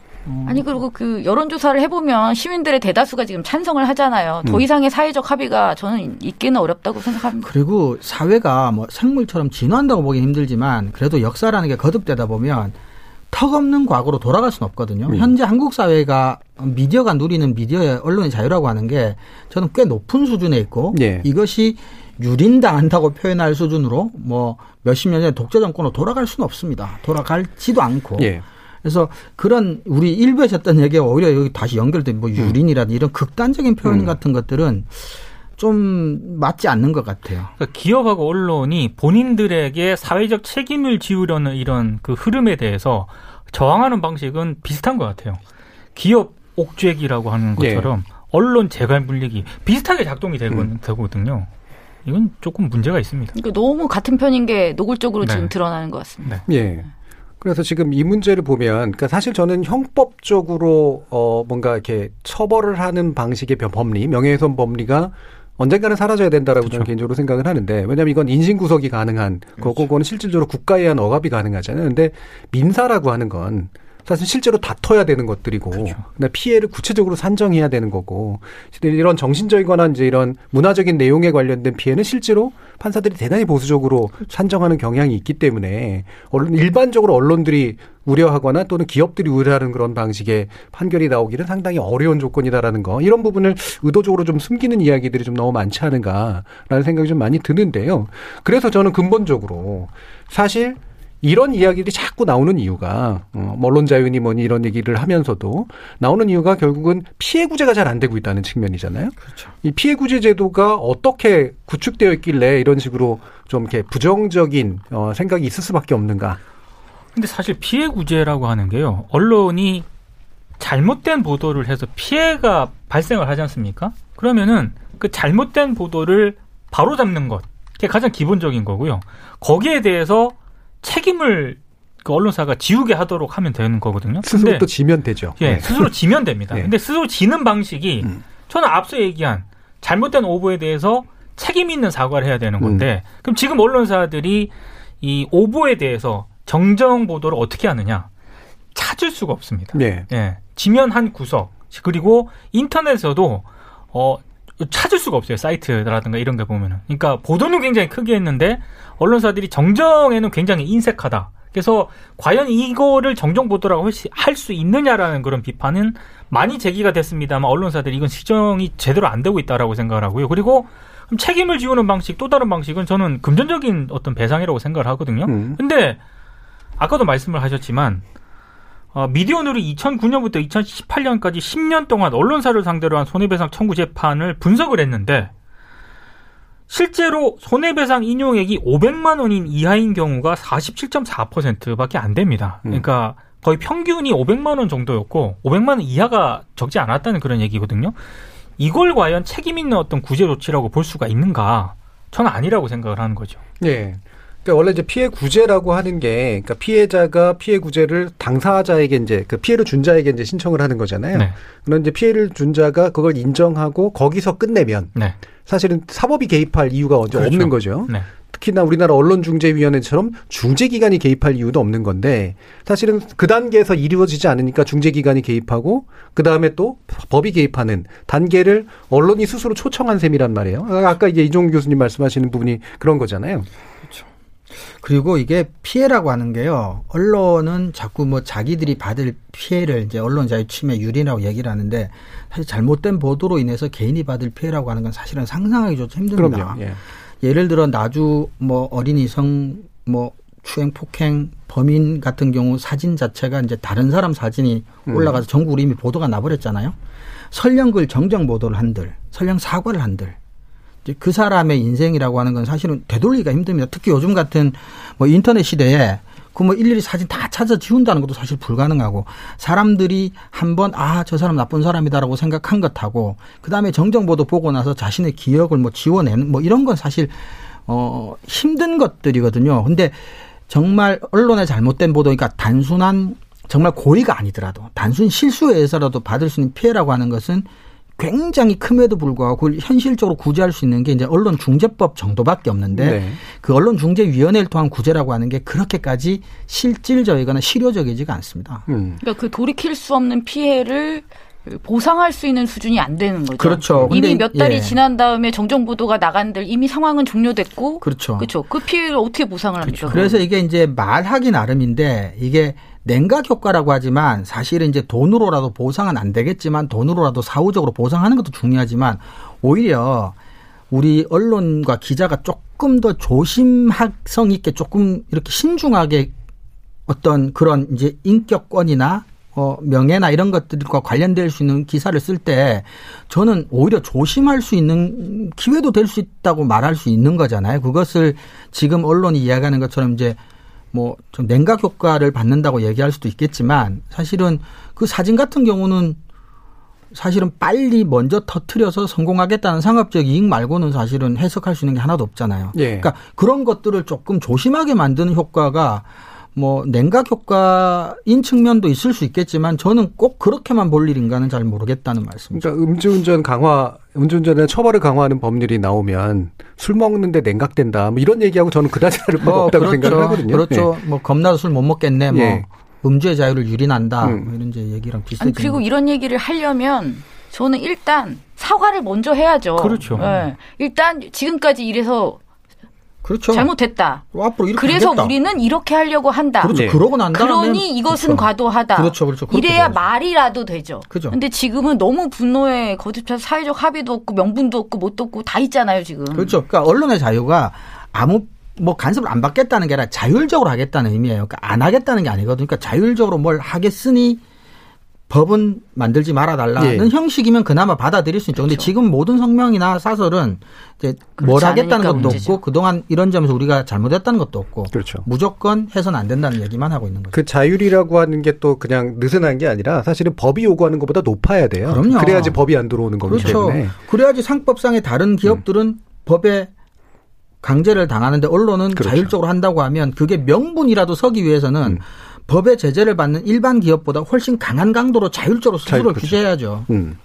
아니 그리고 그 여론조사를 해보면 시민들의 대다수가 지금 찬성을 하잖아요. 더 음. 이상의 사회적 합의가 저는 있기는 어렵다고 생각합니다. 그리고 사회가 뭐 생물처럼 진화한다고 보기 힘들지만 그래도 역사라는 게 거듭되다 보면 턱없는 과거로 돌아갈 수는 없거든요. 음. 현재 한국 사회가 미디어가 누리는 미디어의 언론의 자유라고 하는 게 저는 꽤 높은 수준에 있고 예. 이것이 유린당한다고 표현할 수준으로 뭐 몇십 년 전에 독재 정권으로 돌아갈 수는 없습니다. 돌아갈지도 않고. 예. 그래서 그런 우리 일부에서 했던 얘기가 오히려 여기 다시 연결된 뭐 유린이라든지 이런 극단적인 표현 음. 같은 것들은 좀 맞지 않는 것 같아요. 그러니까 기업하고 언론이 본인들에게 사회적 책임을 지우려는 이런 그 흐름에 대해서 저항하는 방식은 비슷한 것 같아요. 기업 옥죄기라고 하는 예. 것처럼 언론 재갈 물리기 비슷하게 작동이 되고, 음. 되거든요. 이건 조금 문제가 있습니다. 그러니까 너무 같은 편인 게 노골적으로 네. 지금 드러나는 것 같습니다. 예. 그래서 지금 이 문제를 보면, 그러니까 사실 저는 형법적으로 어 뭔가 이렇게 처벌을 하는 방식의 변- 법리, 명예훼손 법리가 언젠가는 사라져야 된다라고 저는 그렇죠. 개인적으로 생각을 하는데, 왜냐하면 이건 인신 구속이 가능한 거고, 그거는 실질적으로 국가에 의한 억압이 가능하잖아요. 근데 민사라고 하는 건 사실 실제로 다퉈야 되는 것들이고 그렇죠. 피해를 구체적으로 산정해야 되는 거고 이런 정신적이거나 이제 이런 문화적인 내용에 관련된 피해는 실제로 판사들이 대단히 보수적으로. 산정하는 경향이 있기 때문에 언론 일반적으로 언론들이 우려하거나 또는 기업들이 우려하는 그런 방식의 판결이 나오기는 상당히 어려운 조건이다라는 거 이런 부분을 의도적으로 좀 숨기는 이야기들이 좀 너무 많지 않은가라는 생각이 좀 많이 드는데요. 그래서 저는 근본적으로 사실 이런 이야기들이 자꾸 나오는 이유가 어, 뭐 언론 자유니 뭐니 이런 얘기를 하면서도 나오는 이유가 결국은 피해 구제가 잘 안 되고 있다는 측면이잖아요. 그렇죠. 이 피해 구제 제도가 어떻게 구축되어 있길래 이런 식으로 좀 이렇게 부정적인 어, 생각이 있을 수밖에 없는가? 근데 사실 피해 구제라고 하는 게요. 언론이 잘못된 보도를 해서 피해가 발생을 하지 않습니까? 그러면은 그 잘못된 보도를 바로 잡는 것. 그게 가장 기본적인 거고요. 거기에 대해서 책임을 그 언론사가 지우게 하도록 하면 되는 거거든요. 스스로 근데, 또 지면 되죠. 예, 네. 스스로 지면 됩니다. 네. 근데 스스로 지는 방식이 음. 저는 앞서 얘기한 잘못된 오보에 대해서 책임 있는 사과를 해야 되는 건데 음. 그럼 지금 언론사들이 이 오보에 대해서 정정 보도를 어떻게 하느냐? 찾을 수가 없습니다. 네. 예. 지면 한 구석 그리고 인터넷에서도 어 찾을 수가 없어요. 사이트라든가 이런 게 보면은. 그러니까 보도는 굉장히 크게 했는데 언론사들이 정정에는 굉장히 인색하다. 그래서 과연 이거를 정정 보도라고 할 수 있느냐라는 그런 비판은 많이 제기가 됐습니다만 언론사들이 이건 시정이 제대로 안 되고 있다라고 생각을 하고요. 그리고 책임을 지우는 방식 또 다른 방식은 저는 금전적인 어떤 배상이라고 생각을 하거든요. 음. 근데 아까도 말씀을 하셨지만 어, 미디어오늘이 2009년부터 2018년까지 10년 동안 언론사를 상대로 한 손해배상 청구 재판을 분석을 했는데 실제로 손해배상 인용액이 500만 원인 이하인 경우가 47.4%밖에 안 됩니다. 음. 그러니까 거의 평균이 500만 원 정도였고 500만 원 이하가 적지 않았다는 그런 얘기거든요. 이걸 과연 책임 있는 어떤 구제 조치라고 볼 수가 있는가? 저는 아니라고 생각을 하는 거죠. 네. 그러니까 원래 이제 피해 구제라고 하는 게 그러니까 피해자가 피해 구제를 당사자에게 이제 그 피해를 준 자에게 이제 신청을 하는 거잖아요. 네. 그런 이제 피해를 준 자가 그걸 인정하고 거기서 끝내면 네. 사실은 사법이 개입할 이유가 그렇죠. 없는 거죠. 네. 특히나 우리나라 언론중재위원회처럼 중재기관이 개입할 이유도 없는 건데 사실은 그 단계에서 이루어지지 않으니까 중재기관이 개입하고 그 다음에 또 법이 개입하는 단계를 언론이 스스로 초청한 셈이란 말이에요. 아까 이제 이종 교수님 말씀하시는 부분이 그런 거잖아요. 그리고 이게 피해라고 하는 게요. 언론은 자꾸 뭐 자기들이 받을 피해를 이제 언론 자유 침해 유리라고 얘기를 하는데 사실 잘못된 보도로 인해서 개인이 받을 피해라고 하는 건 사실은 상상하기조차 힘듭니다. 예. 예를 들어 나주 뭐 어린이 성뭐 추행 폭행 범인 같은 경우 사진 자체가 이제 다른 사람 사진이 음. 올라가서 전국으로 이미 보도가 나버렸잖아요. 설령 그걸 정정 보도를 한들, 설령 사과를 한들 그 사람의 인생이라고 하는 건 사실은 되돌리기가 힘듭니다. 특히 요즘 같은 뭐 인터넷 시대에 그 뭐 일일이 사진 다 찾아 지운다는 것도 사실 불가능하고 사람들이 한번 아 저 사람 나쁜 사람이다라고 생각한 것하고 그 다음에 정정보도 보고 나서 자신의 기억을 뭐 지워내는 뭐 이런 건 사실 어 힘든 것들이거든요. 근데 정말 언론의 잘못된 보도 그러니까 단순한 정말 고의가 아니더라도 단순 실수에 의해서라도 받을 수 있는 피해라고 하는 것은 굉장히 큼에도 불구하고 그걸 현실적으로 구제할 수 있는 게 이제 언론 중재법 정도밖에 없는데 네. 그 언론 중재 위원회를 통한 구제라고 하는 게 그렇게까지 실질적이거나 실효적이지가 않습니다. 음. 그러니까 그 돌이킬 수 없는 피해를 보상할 수 있는 수준이 안 되는 거죠. 그렇죠. 이미 몇 달이 예. 지난 다음에 정정 보도가 나간들 이미 상황은 종료됐고 그렇죠. 그렇죠. 그 피해를 어떻게 보상을 합니까? 그렇죠. 그래서 이게 이제 말하기 나름인데 이게 냉각 효과라고 하지만 사실은 이제 돈으로라도 보상은 안 되겠지만 돈으로라도 사후적으로 보상하는 것도 중요하지만 오히려 우리 언론과 기자가 조금 더 조심성 있게 조금 이렇게 신중하게 어떤 그런 이제 인격권이나 어, 명예나 이런 것들과 관련될 수 있는 기사를 쓸 때 저는 오히려 조심할 수 있는 기회도 될 수 있다고 말할 수 있는 거잖아요. 그것을 지금 언론이 이야기하는 것처럼 이제 뭐 좀 냉각 효과를 받는다고 얘기할 수도 있겠지만 사실은 그 사진 같은 경우는 사실은 빨리 먼저 터트려서 성공하겠다는 상업적 이익 말고는 사실은 해석할 수 있는 게 하나도 없잖아요. 예. 그러니까 그런 것들을 조금 조심하게 만드는 효과가 뭐 냉각 효과인 측면도 있을 수 있겠지만 저는 꼭 그렇게만 볼 일인가는 잘 모르겠다는 말씀이죠. 그러니까 음주운전 강화, 음주운전에 처벌을 강화하는 법률이 나오면 술 먹는데 냉각된다. 뭐 이런 얘기하고 저는 그다지 다를 바가 뭐 없다고 그렇죠. 생각을 하거든요. 그렇죠. 네. 뭐 겁나서 술 못 먹겠네. 뭐. 예. 음주의 자유를 유린한다. 음. 뭐 이런 이제 얘기랑 비슷해. 아니, 그리고 이런 얘기를 하려면 저는 일단 사과를 먼저 해야죠. 그렇죠. 예. 일단 지금까지 이래서 그렇죠. 잘못했다. 앞으로 이렇게 그래서 하겠다. 우리는 이렇게 하려고 한다. 그렇죠. 네. 그러고 난 다음에 그러니 이것은 그렇죠. 과도하다. 그렇죠, 그렇죠. 이래야 돼야죠. 말이라도 되죠. 그죠. 근데 지금은 너무 분노에 거듭해서 사회적 합의도 없고 명분도 없고 뭣도 없고 다 있잖아요, 지금. 그렇죠. 그러니까 언론의 자유가 아무 뭐 간섭을 안 받겠다는 게 아니라 자율적으로 하겠다는 의미예요. 그러니까 안 하겠다는 게 아니거든요. 그러니까 자율적으로 뭘 하겠으니 법은 만들지 말아달라는 예. 형식이면 그나마 받아들일 수 있죠. 근데 그렇죠. 지금 모든 성명이나 사설은 이제 뭘 하겠다는 것도 문제죠. 없고 그동안 이런 점에서 우리가 잘못했다는 것도 없고 그렇죠. 무조건 해서는 안 된다는 얘기만 하고 있는 거죠. 그 자율이라고 하는 게 또 그냥 느슨한 게 아니라 사실은 법이 요구하는 것보다 높아야 돼요. 그럼요. 그래야지 법이 안 들어오는 거기 그렇죠. 때문에. 그래야지 상법상의 다른 기업들은 법에 강제를 당하는데 언론은 그렇죠. 자율적으로 한다고 하면 그게 명분이라도 서기 위해서는 음. 법의 제재를 받는 일반 기업보다 훨씬 강한 강도로 자율적으로 스스로 자율, 그렇죠. 규제해야죠. 음.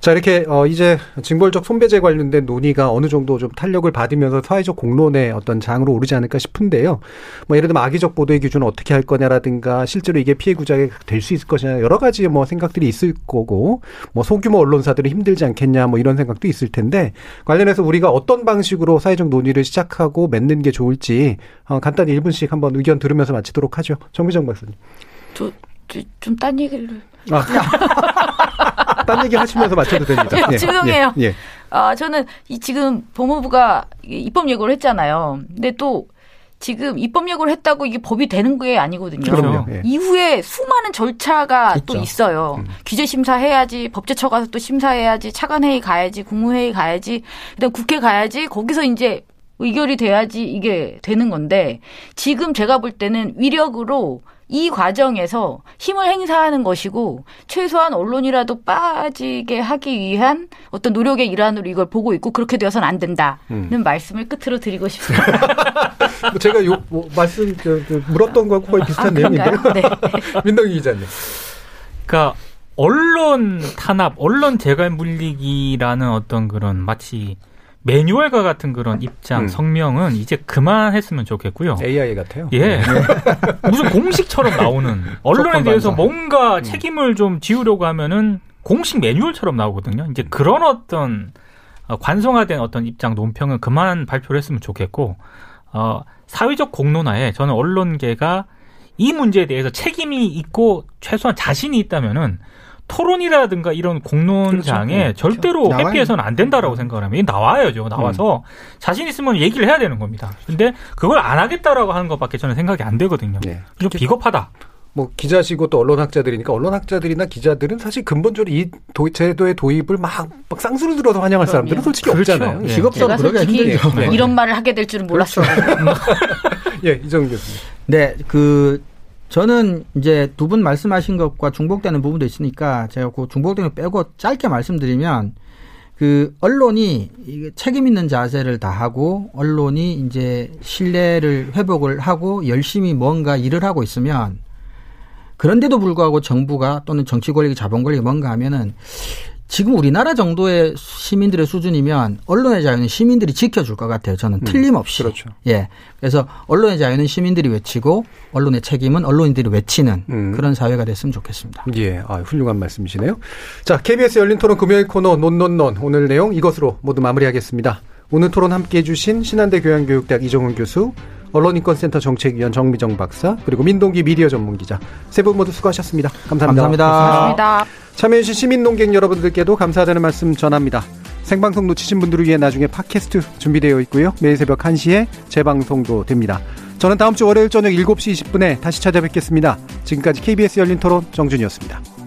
자, 이렇게, 어, 이제 징벌적 손배제 관련된 논의가 어느 정도 좀 탄력을 받으면서 사회적 공론의 어떤 장으로 오르지 않을까 싶은데요. 뭐, 예를 들면 악의적 보도의 기준을 어떻게 할 거냐라든가, 실제로 이게 피해 구작이 될 수 있을 것이냐, 여러 가지 뭐 생각들이 있을 거고, 뭐, 소규모 언론사들은 힘들지 않겠냐, 뭐, 이런 생각도 있을 텐데, 관련해서 우리가 어떤 방식으로 사회적 논의를 시작하고 맺는 게 좋을지, 어, 간단히 1분씩 한번 의견 들으면서 마치도록 하죠. 정비정 박사님. 좀딴 얘기를. 아, 딴 얘기 하시면서 마쳐도 됩니다. 예, 죄송해요. 예, 예. 아, 저는 이 지금 법무부가 이 입법 예고를 했잖아요. 근데 또 지금 입법 예고를 했다고 이게 법이 되는 게 아니거든요. 그럼요. 예. 이후에 수많은 절차가 또 있죠. 있어요. 음. 규제 심사해야지, 법제처 가서 또 심사해야지, 차관회의 가야지, 국무회의 가야지, 그다음 국회 가야지. 거기서 이제 의결이 돼야지 이게 되는 건데 지금 제가 볼 때는 위력으로 이 과정에서 힘을 행사하는 것이고 최소한 언론이라도 빠지게 하기 위한 어떤 노력의 일환으로 이걸 보고 있고 그렇게 되어서는 안 된다는 음. 말씀을 끝으로 드리고 싶습니다. 뭐 제가 요 뭐, 말씀 저, 저, 물었던 거하고 거의 비슷한 아, 내용인데. 그런가요? 네. 민동기 기자님. 그러니까 언론 탄압, 언론 재갈 물리기라는 어떤 그런 마치 매뉴얼과 같은 그런 입장, 음. 성명은 이제 그만했으면 좋겠고요. AI 같아요. 예. 무슨 공식처럼 나오는 언론에 대해서. 뭔가 음. 책임을 좀 지우려고 하면은 공식 매뉴얼처럼 나오거든요. 이제 그런 어떤 어, 관성화된 어떤 입장 논평은 그만 발표를 했으면 좋겠고 어, 사회적 공론화에 저는 언론계가 이 문제에 대해서 책임이 있고 최소한 자신이 있다면은 토론이라든가 이런 공론장에 그렇죠. 절대로 나와요. 회피해서는 안 된다라고 생각을 합니다. 이게 나와야죠. 나와서 자신 있으면 얘기를 해야 되는 겁니다. 근데 그걸 안 하겠다라고 하는 것밖에 저는 생각이 안 되거든요. 네. 좀 비겁하다. 뭐 기자시고 또 언론학자들이니까 언론학자들이나 기자들은 사실 근본적으로 이 도, 제도의 도입을 막, 막 쌍수를 들어서 환영할 그럼요. 사람들은 솔직히 그렇죠. 없잖아요. 예. 직업적으로 제가 그러기가 솔직히 힘들죠. 네. 이런 말을 하게 될 줄은 몰랐어요. 예, 이정 교수님. 네, 그 저는 이제 두 분 말씀하신 것과 중복되는 부분도 있으니까 제가 그 중복되는 거 빼고 짧게 말씀드리면 그 언론이 책임 있는 자세를 다하고 언론이 이제 신뢰를 회복을 하고 열심히 뭔가 일을 하고 있으면 그런데도 불구하고 정부가 또는 정치 권력이 자본 권력이 뭔가 하면은 지금 우리나라 정도의 시민들의 수준이면 언론의 자유는 시민들이 지켜줄 것 같아요. 저는 틀림없이. 그렇죠. 예. 그래서 언론의 자유는 시민들이 외치고 언론의 책임은 언론인들이 외치는 음. 그런 사회가 됐으면 좋겠습니다. 예, 아, 훌륭한 말씀이시네요. 자, KBS 열린 토론 금요일 코너 논논논 오늘 내용 이것으로 모두 마무리하겠습니다. 오늘 토론 함께 해주신 신한대 교양교육대학 이정훈 교수, 언론인권센터 정책위원 정미정 박사, 그리고 민동기 미디어 전문기자 세 분 모두 수고하셨습니다. 감사합니다. 감사합니다. 감사합니다. 참여해주신 시민 농객 여러분들께도 감사하다는 말씀 전합니다. 생방송 놓치신 분들을 위해 나중에 팟캐스트 준비되어 있고요. 매일 새벽 1시에 재방송도 됩니다. 저는 다음 주 월요일 저녁 7시 20분에 다시 찾아뵙겠습니다. 지금까지 KBS 열린 토론 정준이었습니다.